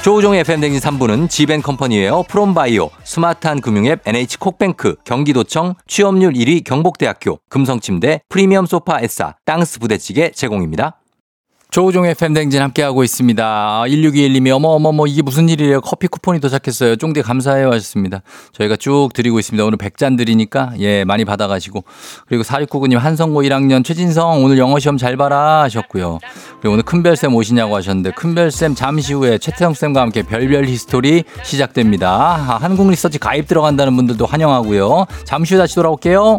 조우종의 FM댕진 3부는 지벤컴퍼니웨어 프롬바이오, 스마트한 금융앱 NH콕뱅크, 경기도청, 취업률 1위 경복대학교, 금성침대, 프리미엄 소파 에싸, 땅스 부대찌개 제공입니다. 조우종의 FM댕진 함께하고 있습니다. 1621님이 어머어머머 이게 무슨 일이래요. 커피 쿠폰이 도착했어요. 쫑디 감사해요 하셨습니다. 저희가 쭉 드리고 있습니다. 오늘 100잔 드리니까 예 많이 받아가시고 그리고 4699님 한성고 1학년 최진성 오늘 영어 시험 잘 봐라 하셨고요. 그리고 오늘 큰별쌤 오시냐고 하셨는데 큰별쌤 잠시 후에 최태성쌤과 함께 별별 히스토리 시작됩니다. 아, 한국 리서치 가입 들어간다는 분들도 환영하고요. 잠시 후 다시 돌아올게요.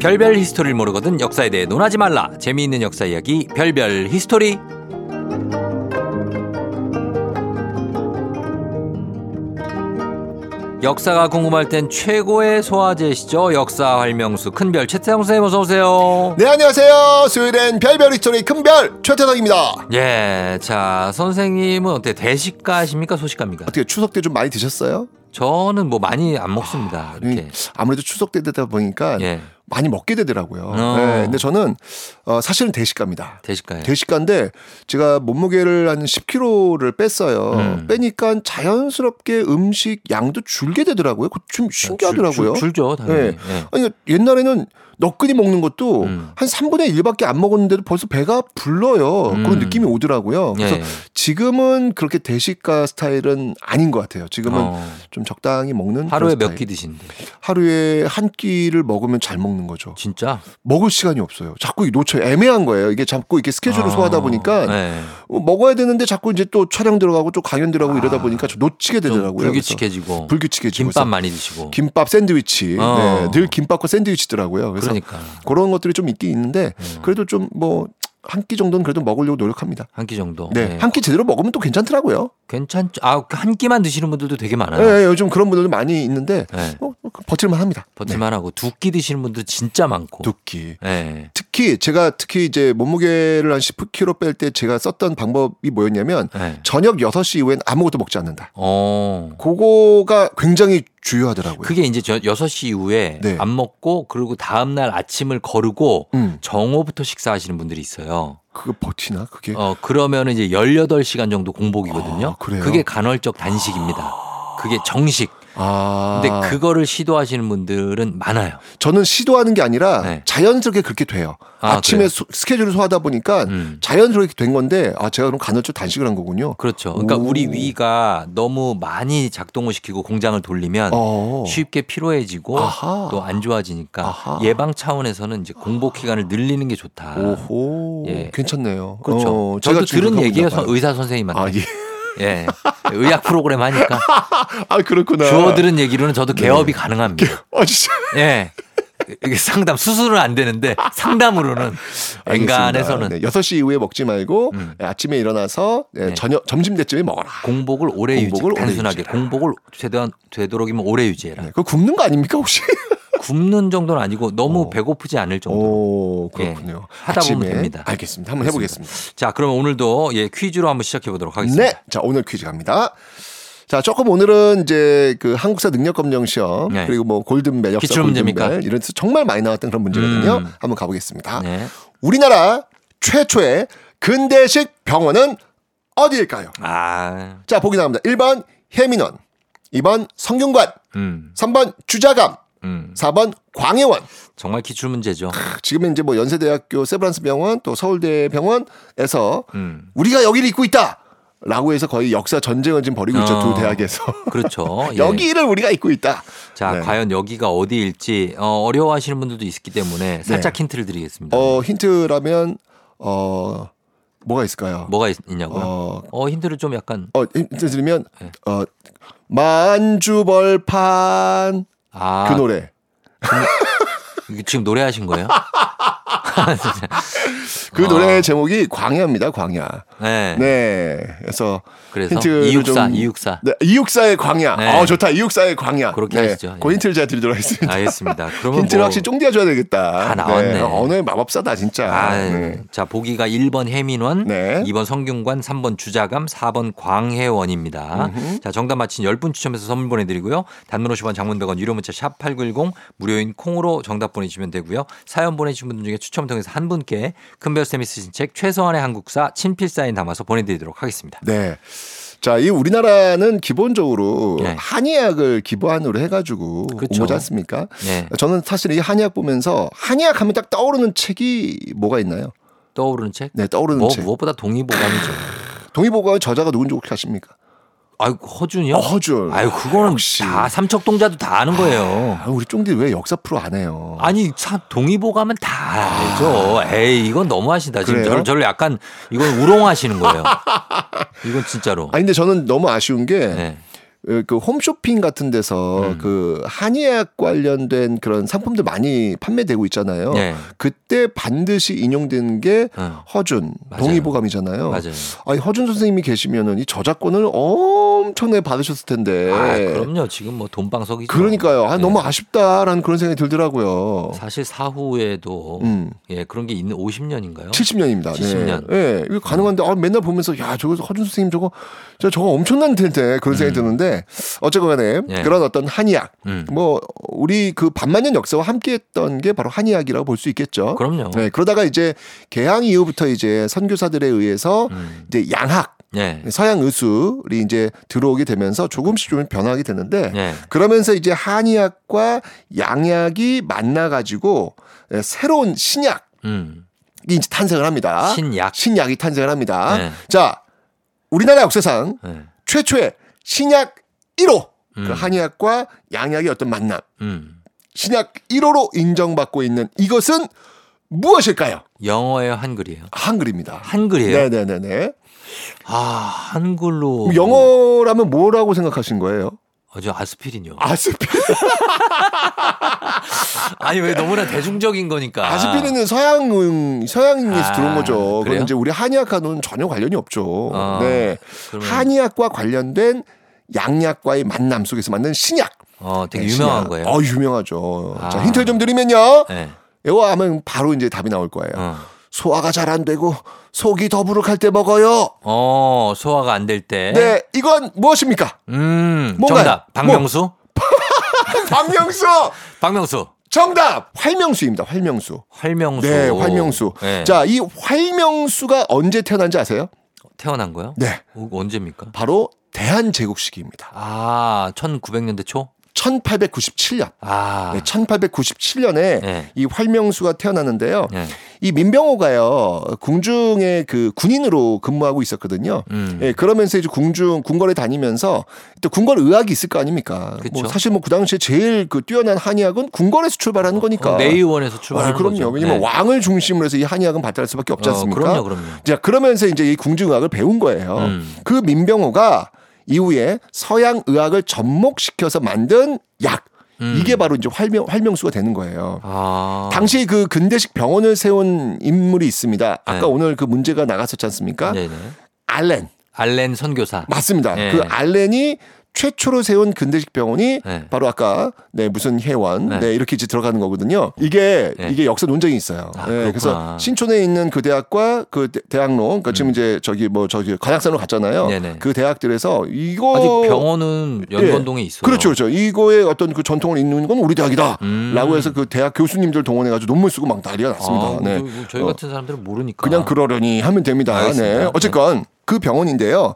별별 히스토리를 모르거든 역사에 대해 논하지 말라. 재미있는 역사 이야기 별별 히스토리. 역사가 궁금할 땐 최고의 소화제시죠. 역사 활명수 큰별 최태성 선생님 어서 오세요. 네 안녕하세요 수요일엔 별별 히스토리 큰별 최태성입니다 예, 자 선생님은 어때 대식가십니까 소식가입니까? 어떻게 추석 때 좀 많이 드셨어요? 저는 뭐 많이 안 먹습니다. 아, 이렇게. 아무래도 추석 때 되다 보니까 예. 많이 먹게 되더라고요. 어. 네, 근데 저는 어, 사실은 대식가입니다. 대식가요. 대식가인데 제가 몸무게를 한 10kg를 뺐어요. 음. 빼니까 자연스럽게 음식 양도 줄게 되더라고요. 좀 신기하더라고요. 줄- 줄- 줄죠, 당연히. 네. 예. 아니 그러니까 옛날에는 너끈히 먹는 것도 음. 한 3분의 1밖에 안 먹었는데도 벌써 배가 불러요. 음. 그런 느낌이 오더라고요. 그래서 예. 지금은 그렇게 대식가 스타일은 아닌 것 같아요. 지금은 어. 좀 적당히 먹는 하루에 몇. 끼 드신대? 하루에 한 끼를 먹으면 잘 먹는 거죠. 진짜? 먹을 시간이 없어요. 자꾸 이 놓쳐요. 애매한 거예요. 이게 자꾸 이렇게 스케줄을 아, 소화하다 보니까 네. 어, 먹어야 되는데 자꾸 이제 또 촬영 들어가고 또 강연 들어가고 이러다 보니까 좀 놓치게 좀 되더라고요. 불규칙해지고. 불규칙해지고 김밥 많이 드시고. 김밥 샌드위치. 어. 네, 늘 김밥과 샌드위치더라고요. 그래서 그러니까. 그런 것들이 좀 있긴 있는데 음. 그래도 좀뭐 한끼 정도는 그래도 먹으려고 노력합니다. 한 끼 정도. 네, 한끼 제대로 먹으면 또 괜찮더라고요. 괜찮죠. 아, 한 끼만 드시는 분들도 되게 많아요. 네, 요즘 그런 분들도 많이 있는데 네. 어, 버틸만 합니다. 버틸만 하고 두 끼 드시는 분들 진짜 많고. 두 끼. 네. 특히 제가 특히 이제 몸무게를 한 10kg 뺄 때 제가 썼던 방법이 뭐였냐면 네. 저녁 6시 이후엔 아무것도 먹지 않는다. 어. 그거가 굉장히 중요하더라고요. 그게 이제 저 6시 이후에 네. 안 먹고 그리고 다음 날 아침을 거르고 음. 정오부터 식사하시는 분들이 있어요. 그거 버티나 그게? 어, 그러면 이제 18시간 정도 공복이거든요. 아, 그래요? 그게 간헐적 단식입니다. 그게 정식. 아. 근데 그거를 시도하시는 분들은 많아요. 저는 시도하는 게 아니라 네. 자연스럽게 그렇게 돼요. 아, 아, 침에? 스케줄을 소화하다 보니까 음. 자연스럽게 된 건데 아 제가 그럼 간헐적 단식을 한 거군요. 그렇죠. 그러니까 오. 우리 위가 너무 많이 작동을 시키고 공장을 돌리면 어. 쉽게 피로해지고. 또 안 좋아지니까 아하. 예방 차원에서는 이제 공복 기간을 늘리는 게 좋다. 오호. 예. 괜찮네요. 그렇죠. 어, 저도 지금 들은 봐요. 의사 선생님한테. 아 예. 예. 의학 프로그램 하니까 아 그렇구나. 주워 들은 얘기로는 저도 네. 개업이 가능합니다. 아 진짜. 예. 이게 상담 수술은 안 되는데 상담으로는 엔간해서는 네, 6시 이후에 먹지 말고 음. 네, 아침에 일어나서 네, 네. 저녁 점심 때쯤에 먹어라. 공복을 오래 유지. 공복을 오래 단순하게 유지해라. 공복을 되도, 되도록이면 오래 유지해라. 네, 그거 굶는 거 아닙니까 혹시? 굶는 정도는 아니고 너무 어. 배고프지 않을 정도. 오 그렇군요. 예, 하다 보면. 됩니다. 알겠습니다. 한번 해보겠습니다. 자, 그럼 오늘도 예 퀴즈로 한번 시작해 보도록 하겠습니다. 네. 자, 오늘 퀴즈 갑니다. 자, 조금 오늘은 이제 그 한국사 능력 검정 시험 네. 그리고 뭐 골든 매력사 기출 문제입니까? 이런 데서 정말 많이 나왔던 그런 문제거든요. 음. 한번 가보겠습니다. 네. 우리나라 최초의 근대식 병원은 어디일까요? 아, 자, 보기 나갑니다. 1번 혜민원, 2번 성균관, 음, 3번 주자감, 음. 4번 광해원. 정말 기출 문제죠. 지금은 이제 뭐 연세대학교 세브란스 병원 또 서울대 병원에서 음. 우리가 여기를 잇고 있다. 라고 해서 거의 역사 전쟁을 지금 벌이고 있죠. 어. 두 대학에서. 그렇죠. 예. 여기를 우리가 잇고 있다. 자, 네. 과연 여기가 어디일지 어, 어려워하시는 분들도 있기 때문에 살짝 힌트를 드리겠습니다. 어, 힌트라면, 어, 뭐가 있을까요? 뭐가 있, 있냐고요? 어, 어, 힌트를 좀 약간 어, 힌트 드리면, 네. 어, 만주벌판. 아, 그 노래. 지금 노래하신 거예요? 그 아. 노래 제목이 광야입니다, 광야. 네. 네. 그래서 그래서 힌트를 이육사, 좀- 이육사. 네, 이육사의 광야. 네. 아, 좋다. 이육사의 광야. 그렇게 네. 하시죠. 그 예. 힌트를 제가 드리도록 하겠습니다. 알겠습니다. 그러면 힌트는 뭐 확실히 쫑디가 줘야 되겠다. 다 나왔네. 네. 오늘 마법사다, 진짜. 아, 네. 자, 보기가 1번 혜민원, 네. 2번 성균관, 3번 주자감, 4번 광해원입니다. 음흠. 자, 정답 맞힌 10분 추첨해서 선물 보내 드리고요. 단문 50원, 장문 100원, 유료 문자 샵 8910, 무료인 콩으로 정답 보내주시면 되고요. 사연 보내주신 분들 중에 추첨을 통해서 한 분께 큰별쌤이 쓰신 책 최소한의 한국사 친필 사인 담아서 보내드리도록 하겠습니다. 네. 자, 이 우리나라는 기본적으로 네. 한의학을 기반으로 해가지고 그렇죠. 온 거지 않습니까? 네. 저는 사실 이 한의학 보면서 한의학 하면 딱 떠오르는 책이 뭐가 있나요? 떠오르는 책? 네, 떠오르는 뭐, 책. 무엇보다 동의보감이죠. 동의보감의 저자가 누군지 혹시 아십니까? 아유, 허준이요? 어, 허준. 아유, 그거는 역시. 다 삼척동자도 다 아는 거예요. 아, 우리 쫑디 왜 역사 프로 안 해요? 아니 사- 동의보감은 다 알죠. 에이 이건 너무하시다. 지금? 저를, 저를 약간 이건 우롱하시는 거예요. 이건 진짜로. 아니 근데 저는 너무 아쉬운 게 네. 그 홈쇼핑 같은 데서 음. 그 한의학 관련된 그런 상품들 많이 판매되고 있잖아요. 네. 그때 반드시 인용되는 게 어, 허준 맞아요. 동의보감이잖아요. 맞아요. 아니 허준 선생님이 계시면은 이 저작권을 엄청나게 받으셨을 텐데. 아, 그럼요. 지금 뭐 돈방석이죠. 그러니까요. 아, 네. 너무 아쉽다라는 그런 생각이 들더라고요. 사실 사후에도 음. 예 그런 게 있는 50년인가요? 70년입니다. 70년. 네. 예, 이거 가능한데 아, 맨날 보면서 야 저거 허준 선생님 저거 저 저거 엄청난 텐데 그런 생각이 드는데 어쨌거간에 음. 예. 그런 어떤 한의학 음. 뭐 우리 그 반만년 역사와 함께했던 게 바로 한의학이라고 볼 수 있겠죠. 그럼요. 네, 그러다가 이제 개항 이후부터 이제 선교사들에 의해서 음. 이제 양학 예. 서양 의술이 이제 들어오게 되면서 조금씩 좀 변하게 되는데 예. 그러면서 이제 한의학과 양약이 만나 가지고 새로운 신약 음. 이 이제 탄생을 합니다. 신약. 신약이 탄생을 합니다. 네. 자, 우리나라 역사상 예. 최초의 신약 1호 그 음. 한의학과 양약의 어떤 만남. 음. 신약 1호로 인정받고 있는 이것은 무엇일까요? 영어예요, 한글이에요? 한글입니다. 한글이에요? 네네네네. 아, 한글로 영어라면 뭐라고 생각하신 거예요? 아주 아스피린요. 아스피린. 아니 왜 너무나 대중적인 거니까. 아스피린은 서양 서양에서 아, 들어온 거죠. 그래요? 그럼 이제 우리 한의학과는 전혀 관련이 없죠. 아, 네. 그러면- 한의학과 관련된 양약과의 만남 속에서 만든 신약. 어, 되게 네, 유명한 신약. 거예요. 어, 유명하죠. 아. 자, 힌트를 좀 드리면요. 네. 이거 하면 바로 이제 답이 나올 거예요. 어. 소화가 잘 안 되고 속이 더부룩할 때 먹어요. 어, 소화가 안 될 때. 네, 이건 무엇입니까? 음, 뭔가요? 정답. 박명수? 박명수. 박명수. 정답. 활명수입니다. 활명수. 활명수. 네, 활명수. 네. 자, 이 활명수가 언제 태어난지 아세요? 태어난 거요? 네. 어, 언제입니까? 바로 대한제국 시기입니다. 아, 1900년대 초? 1897년. 아. 네, 1897년에 네. 이 활명수가 태어났는데요. 네. 이 민병호가요 궁중의 그 군인으로 근무하고 있었거든요. 음. 예, 그러면서 이제 궁중 궁궐에 다니면서 또 궁궐 의학이 있을 거 아닙니까? 그쵸. 뭐 사실 뭐 그 당시에 제일 그 뛰어난 한의학은 궁궐에서 출발하는 거니까. 어, 내의원에서 출발하는 아, 그럼요. 거죠. 왜냐면 네. 왕을 중심으로 해서 이 한의학은 발달할 수밖에 없지 어, 않습니까? 그럼요, 그럼요. 자, 그러면서 이제 이 궁중의학을 배운 거예요. 음. 그 민병호가 이후에 서양 의학을 접목시켜서 만든 약. 음. 이게 바로 이제 활명, 활명수가 되는 거예요. 아. 당시 그 근대식 병원을 세운 인물이 있습니다. 아까 네. 오늘 그 문제가 나갔었지 않습니까? 네네. 알렌. 알렌 선교사. 맞습니다. 네. 그 알렌이 최초로 세운 근대식 병원이 네. 바로 아까 네 무슨 회원 네. 네. 이렇게 이제 들어가는 거거든요. 이게 네. 이게 역사 논쟁이 있어요. 아, 네. 그래서 신촌에 있는 그 대학과 그 대- 대학로 그러니까 지금 이제 저기 뭐 저기 관악산으로 갔잖아요. 음. 네네. 그 대학들에서 이거 아직 병원은 연건동에 예. 있어요. 그렇죠, 그렇죠. 이거의 어떤 그 전통을 잇는 건 우리 대학이다. 음. 라고 해서 그 대학 교수님들 동원해가지고 논문 쓰고 막 난리가 났습니다. 아, 네. 뭐 저- 저희 어, 같은 사람들은 모르니까. 그냥 그러려니 하면 됩니다. 알겠습니다. 네. 어쨌건 그 병원인데요.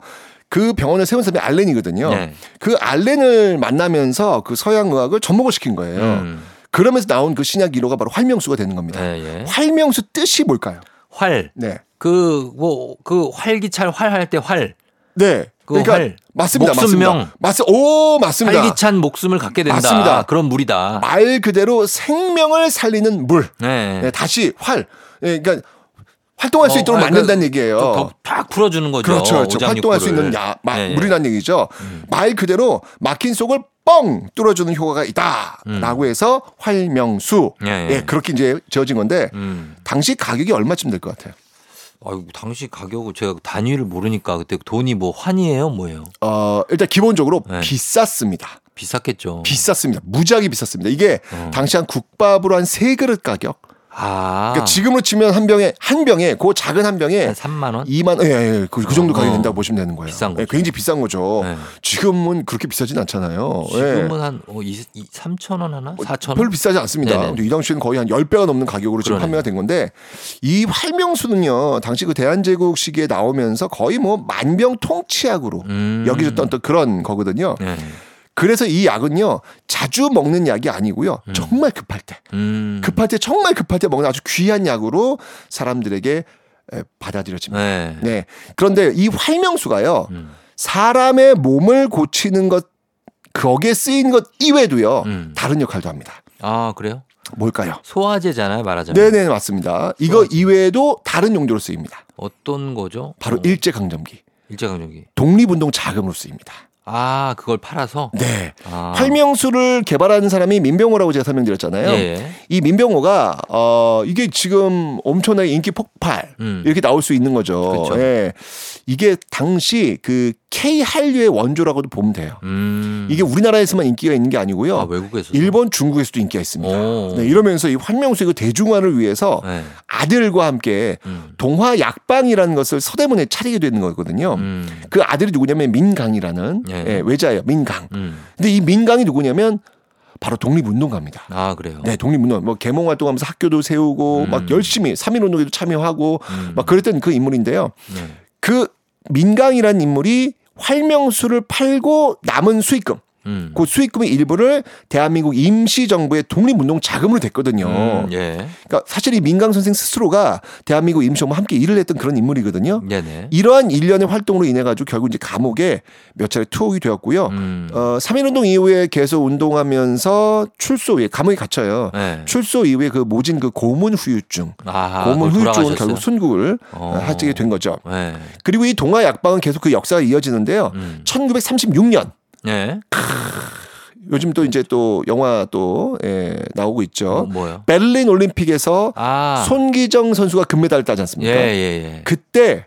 그 병원을 세운 사람이 알렌이거든요. 네. 그 알렌을 만나면서 그 서양 의학을 접목을 시킨 거예요. 음. 그러면서 나온 그 신약 1호가 바로 활명수가 되는 겁니다. 네, 예. 활명수 뜻이 뭘까요? 활. 네. 그, 뭐, 그 활기찰 활할 때 활. 네. 그 활. 맞습니다. 목숨명. 맞습니다. 맞, 오, 맞습니다. 활기찬 목숨을 갖게 된다. 맞습니다. 그런 물이다. 말 그대로 생명을 살리는 물. 네. 네, 다시 활. 네, 그러니까 활동할 수 어, 있도록 활, 만든다는 그, 얘기예요. 더, 더팍 풀어주는 거죠. 그렇죠, 그렇죠. 활동할 수 있는 야, 마, 네, 네. 물이라는 얘기죠. 말 그대로 막힌 속을 뻥 뚫어주는 효과가 있다라고 해서 활명수. 음. 예, 예. 예, 그렇게 이제 지어진 건데 음. 당시 가격이 얼마쯤 될 것 같아요? 아이고, 당시 가격을 제가 단위를 모르니까 그때 돈이 뭐 환이에요? 뭐예요? 어, 일단 기본적으로 네. 비쌌습니다. 비쌌겠죠. 비쌌습니다. 무지하게 비쌌습니다. 이게 어. 당시 한 국밥으로 한 세 그릇 가격. 아. 그러니까 지금으로 치면 한 병에 한 병에 그 작은 한 병에 한 3만 원? 2만 예, 예, 그, 그 정도 가격이 어. 된다고 보시면 되는 거예요. 비싼 예, 거죠. 굉장히 비싼 거죠. 네. 지금은 그렇게 비싸진 않잖아요. 예. 지금은 한 어, 2, 3천 원 하나? 4천 원? 별로 비싸지 않습니다. 네네. 근데 이 당시에는 거의 한 10배가 넘는 가격으로 지금 그러네요. 판매가 된 건데 이 활명수는요. 당시 그 대한제국 시기에 나오면서 거의 뭐 만병 통치약으로 음. 여기졌던 또 그런 거거든요. 네. 그래서 이 약은요. 자주 먹는 약이 아니고요. 정말 급할 때. 음. 급할 때 정말 급할 때 먹는 아주 귀한 약으로 사람들에게 에, 받아들여집니다. 네. 네. 그런데 이 활명수가요. 음. 사람의 몸을 고치는 것 거기에 쓰인 것 이외에도요. 음. 다른 역할도 합니다. 아, 그래요? 뭘까요? 소화제잖아요, 말하자면. 네네 맞습니다. 이거 이외에도 다른 용도로 쓰입니다. 어떤 거죠? 바로 어, 일제강점기 일제강점기. 독립운동 자금으로 쓰입니다. 아, 그걸 팔아서? 네. 아. 활명수를 개발하는 사람이 민병호라고 제가 설명드렸잖아요. 예. 이 민병호가 어 이게 지금 엄청나게 인기 폭발 음. 이렇게 나올 수 있는 거죠. 그쵸. 예. 이게 당시 그 K 한류의 원조라고도 보면 돼요. 음. 이게 우리나라에서만 인기가 있는 게 아니고요. 아, 외국에서. 일본, 중국에서도 인기가 있습니다. 오. 네, 이러면서 이 활명수의 그 대중화를 위해서 네. 아들과 함께 음. 동화 약방이라는 것을 서대문에 차리게 되는 거거든요. 음. 그 아들이 누구냐면 민강이라는 예. 예, 외자예요. 민강. 음. 근데 이 민강이 누구냐면 바로 독립운동가입니다. 아, 그래요? 네, 독립운동. 뭐 개몽 활동하면서 학교도 세우고 음. 막 열심히 3.1 운동에도 참여하고 음. 막 그랬던 그 인물인데요. 네. 그 민강이라는 인물이 활명수를 팔고 남은 수익금 음. 그 수익금의 일부를 대한민국 임시정부의 독립운동 자금으로 됐거든요. 음, 예. 그러니까 사실 이 민강 선생 스스로가 대한민국 임시정부와 함께 일을 했던 그런 인물이거든요. 네네. 이러한 일련의 활동으로 인해 가지고 결국 이제 감옥에 몇 차례 투옥이 되었고요. 음. 어, 3.1운동 이후에 계속 운동하면서 출소 후에 감옥에 갇혀요. 네. 출소 이후에 그 모진 그 고문 후유증, 아하, 고문 돌아가셨어요? 결국 순국을 어. 하게 된 거죠. 네. 그리고 이 동아 약방은 계속 그 역사가 이어지는데요. 음. 1936년 예. 요즘 또 이제 또 영화 또 예, 나오고 있죠. 뭐? 베를린 올림픽에서 아. 손기정 선수가 금메달을 따지 않습니까? 예, 예, 예. 그때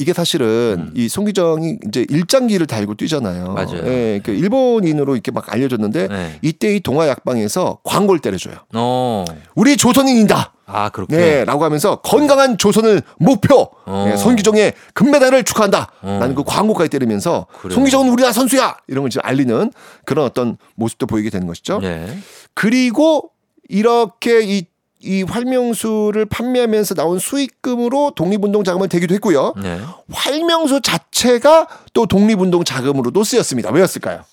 이게 사실은 이 송기정이 이제 일장기를 달고 뛰잖아요. 맞아요. 예, 그 일본인으로 이렇게 막 알려졌는데 네. 이때 이 동아 약방에서 광고를 때려줘요. 어. 우리 조선인이다. 아, 그렇게. 네, 라고 하면서 건강한 조선을 목표. 어. 네, 손기정의 금메달을 축하한다. 어. 라는 그 광고까지 때리면서 그래요. 손기정은 우리나라 선수야. 이런 걸 지금 알리는 그런 어떤 모습도 보이게 되는 것이죠. 예. 그리고 이렇게 이, 이 활명수를 판매하면서 나온 수익금으로 독립운동 자금을 대기도 했고요. 네. 활명수 자체가 또 독립운동 자금으로도 쓰였습니다. 왜였을까요?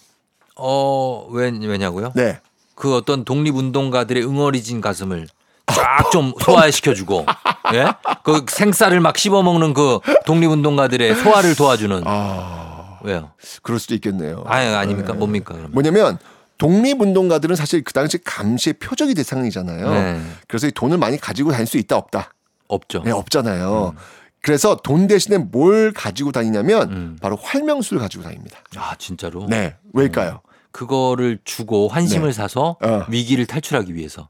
어, 왜, 왜냐고요? 네. 그 어떤 독립운동가들의 응어리진 가슴을 쫙 좀 소화시켜주고, 예? 그 생쌀을 막 씹어먹는 그 독립운동가들의 소화를 도와주는. 아, 왜요? 그럴 수도 있겠네요. 아니, 아닙니까? 네. 뭡니까? 그러면? 뭐냐면 독립운동가들은 사실 그 당시 감시의 표적이 대상이잖아요. 네. 그래서 이 돈을 많이 가지고 다닐 수 있다 없다. 없죠. 네, 없잖아요. 그래서 돈 대신에 뭘 가지고 다니냐면 음. 바로 활명수를 가지고 다닙니다. 아, 진짜로? 네, 왜일까요? 그거를 주고 환심을 네. 사서 어. 위기를 탈출하기 위해서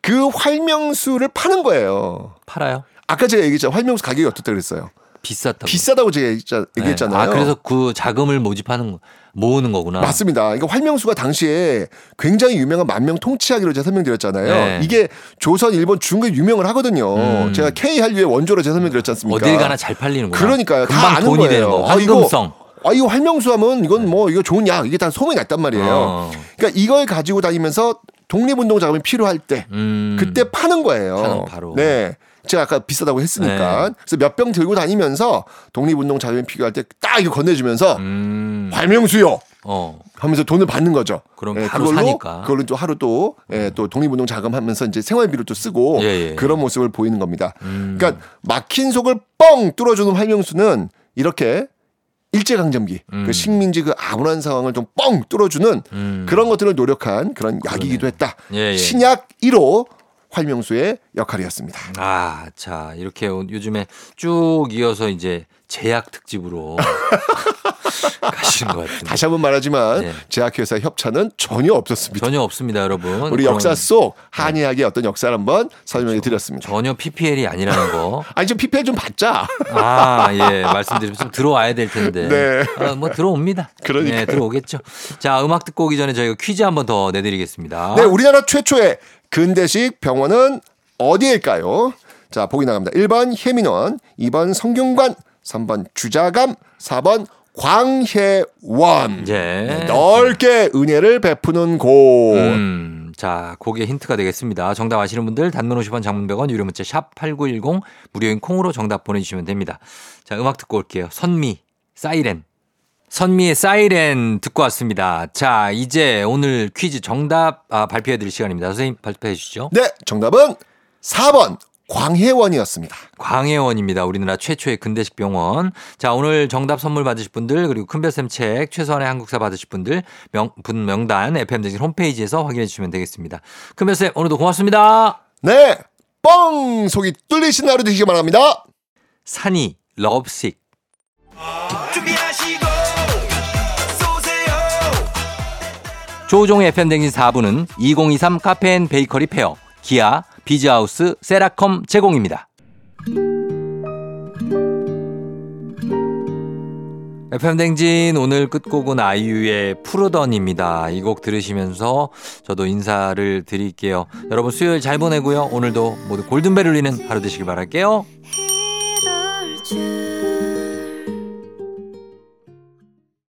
그 활명수를 파는 거예요. 팔아요? 아까 제가 얘기했죠. 활명수 가격이 어떻다 그랬어요. 비쌌다고. 비싸다고 제가 네. 얘기했잖아요. 아, 그래서 그 자금을 모집하는 거, 모으는 거구나. 맞습니다. 그러니까 활명수가 당시에 굉장히 유명한 만명 통치하기로 제가 설명드렸잖아요. 네. 이게 조선, 일본, 중국에 유명을 하거든요. 음. 제가 K 한류의 원조로 제가 설명드렸지 않습니까? 어딜 가나 잘 팔리는구나. 그러니까요. 다 금방 아는 돈이 거예요. 되는 거. 아, 이거- 황금성. 아, 이거 활명수 하면 이건 뭐 이거 좋은 약 이게 다 소문이 났단 말이에요. 어. 그러니까 이걸 가지고 다니면서 독립운동 자금이 필요할 때 음. 그때 파는 거예요. 파는 바로. 네. 제가 아까 비싸다고 했으니까. 네. 그래서 몇 병 들고 다니면서 독립운동 자금이 필요할 때 딱 이거 건네주면서 음. 활명수요 어. 하면서 돈을 받는 거죠. 그럼 예, 그걸로 사니까. 그걸로 또 하루 또, 예, 또 독립운동 자금 하면서 이제 생활비로 또 쓰고 예, 예. 그런 모습을 보이는 겁니다. 음. 그러니까 막힌 속을 뻥 뚫어주는 활명수는 이렇게 일제강점기 음. 그 식민지 그 암울한 상황을 좀 뻥 뚫어주는 음. 그런 것들을 노력한 그런 약이기도 했다. 예, 예. 신약 1호 활명수의 역할이었습니다. 아, 자, 이렇게 오- 요즘에 쭉 이어서 이제 제약 특집으로 가시는 것 같은데. 다시 한번 말하지만 네. 제약회사 협찬은 전혀 없었습니다. 전혀 없습니다, 여러분. 우리 역사 속 한의학의 어떤 역사를 한번 설명해 드렸습니다. 전혀 PPL이 아니라는 거. 아니 좀 PPL 좀 받자. 아, 예, 말씀드리면 좀 들어와야 될 텐데. 네. 어, 뭐 들어옵니다. 그러니까요. 네, 들어오겠죠. 자, 음악 듣고 오기 전에 저희가 퀴즈 한번 더 내드리겠습니다. 네, 우리나라 최초의 근대식 병원은 어디일까요? 자, 보기 나갑니다. 1번 혜민원, 2번 성균관, 3번 주자감, 4번 광해원. 예. 네, 넓게 은혜를 베푸는 곳. 음, 자, 그게 힌트가 되겠습니다. 정답 아시는 분들 단문 50원 장문 100원 유료 문자 샵 8910 무료인 콩으로 정답 보내주시면 됩니다. 자, 음악 듣고 올게요. 선미, 사이렌. 선미의 사이렌 듣고 왔습니다. 자, 이제 오늘 퀴즈 정답 아, 발표해 드릴 시간입니다. 선생님 발표해 주시죠. 네, 정답은 4번 광해원이었습니다. 광해원입니다. 우리나라 최초의 근대식 병원. 자, 오늘 정답 선물 받으실 분들, 그리고 큰별쌤 책, 최소한의 한국사 받으실 분들, 명, 분 명단, FM등진 홈페이지에서 확인해 주시면 되겠습니다. 큰별쌤, 오늘도 고맙습니다. 네, 뻥! 속이 뚫리신 하루 되시기 바랍니다. 산이, Lovesick. 준비하시 조우종의 FM댕진 4부는 2023 카페인 베이커리 페어, 기아, 비즈하우스, 세라컴 제공입니다. FM댕진 오늘 끝곡은 아이유의 푸르던입니다. 이 곡 들으시면서 저도 인사를 드릴게요. 여러분 수요일 잘 보내고요. 오늘도 모두 골든벨 울리는 하루 되시길 바랄게요.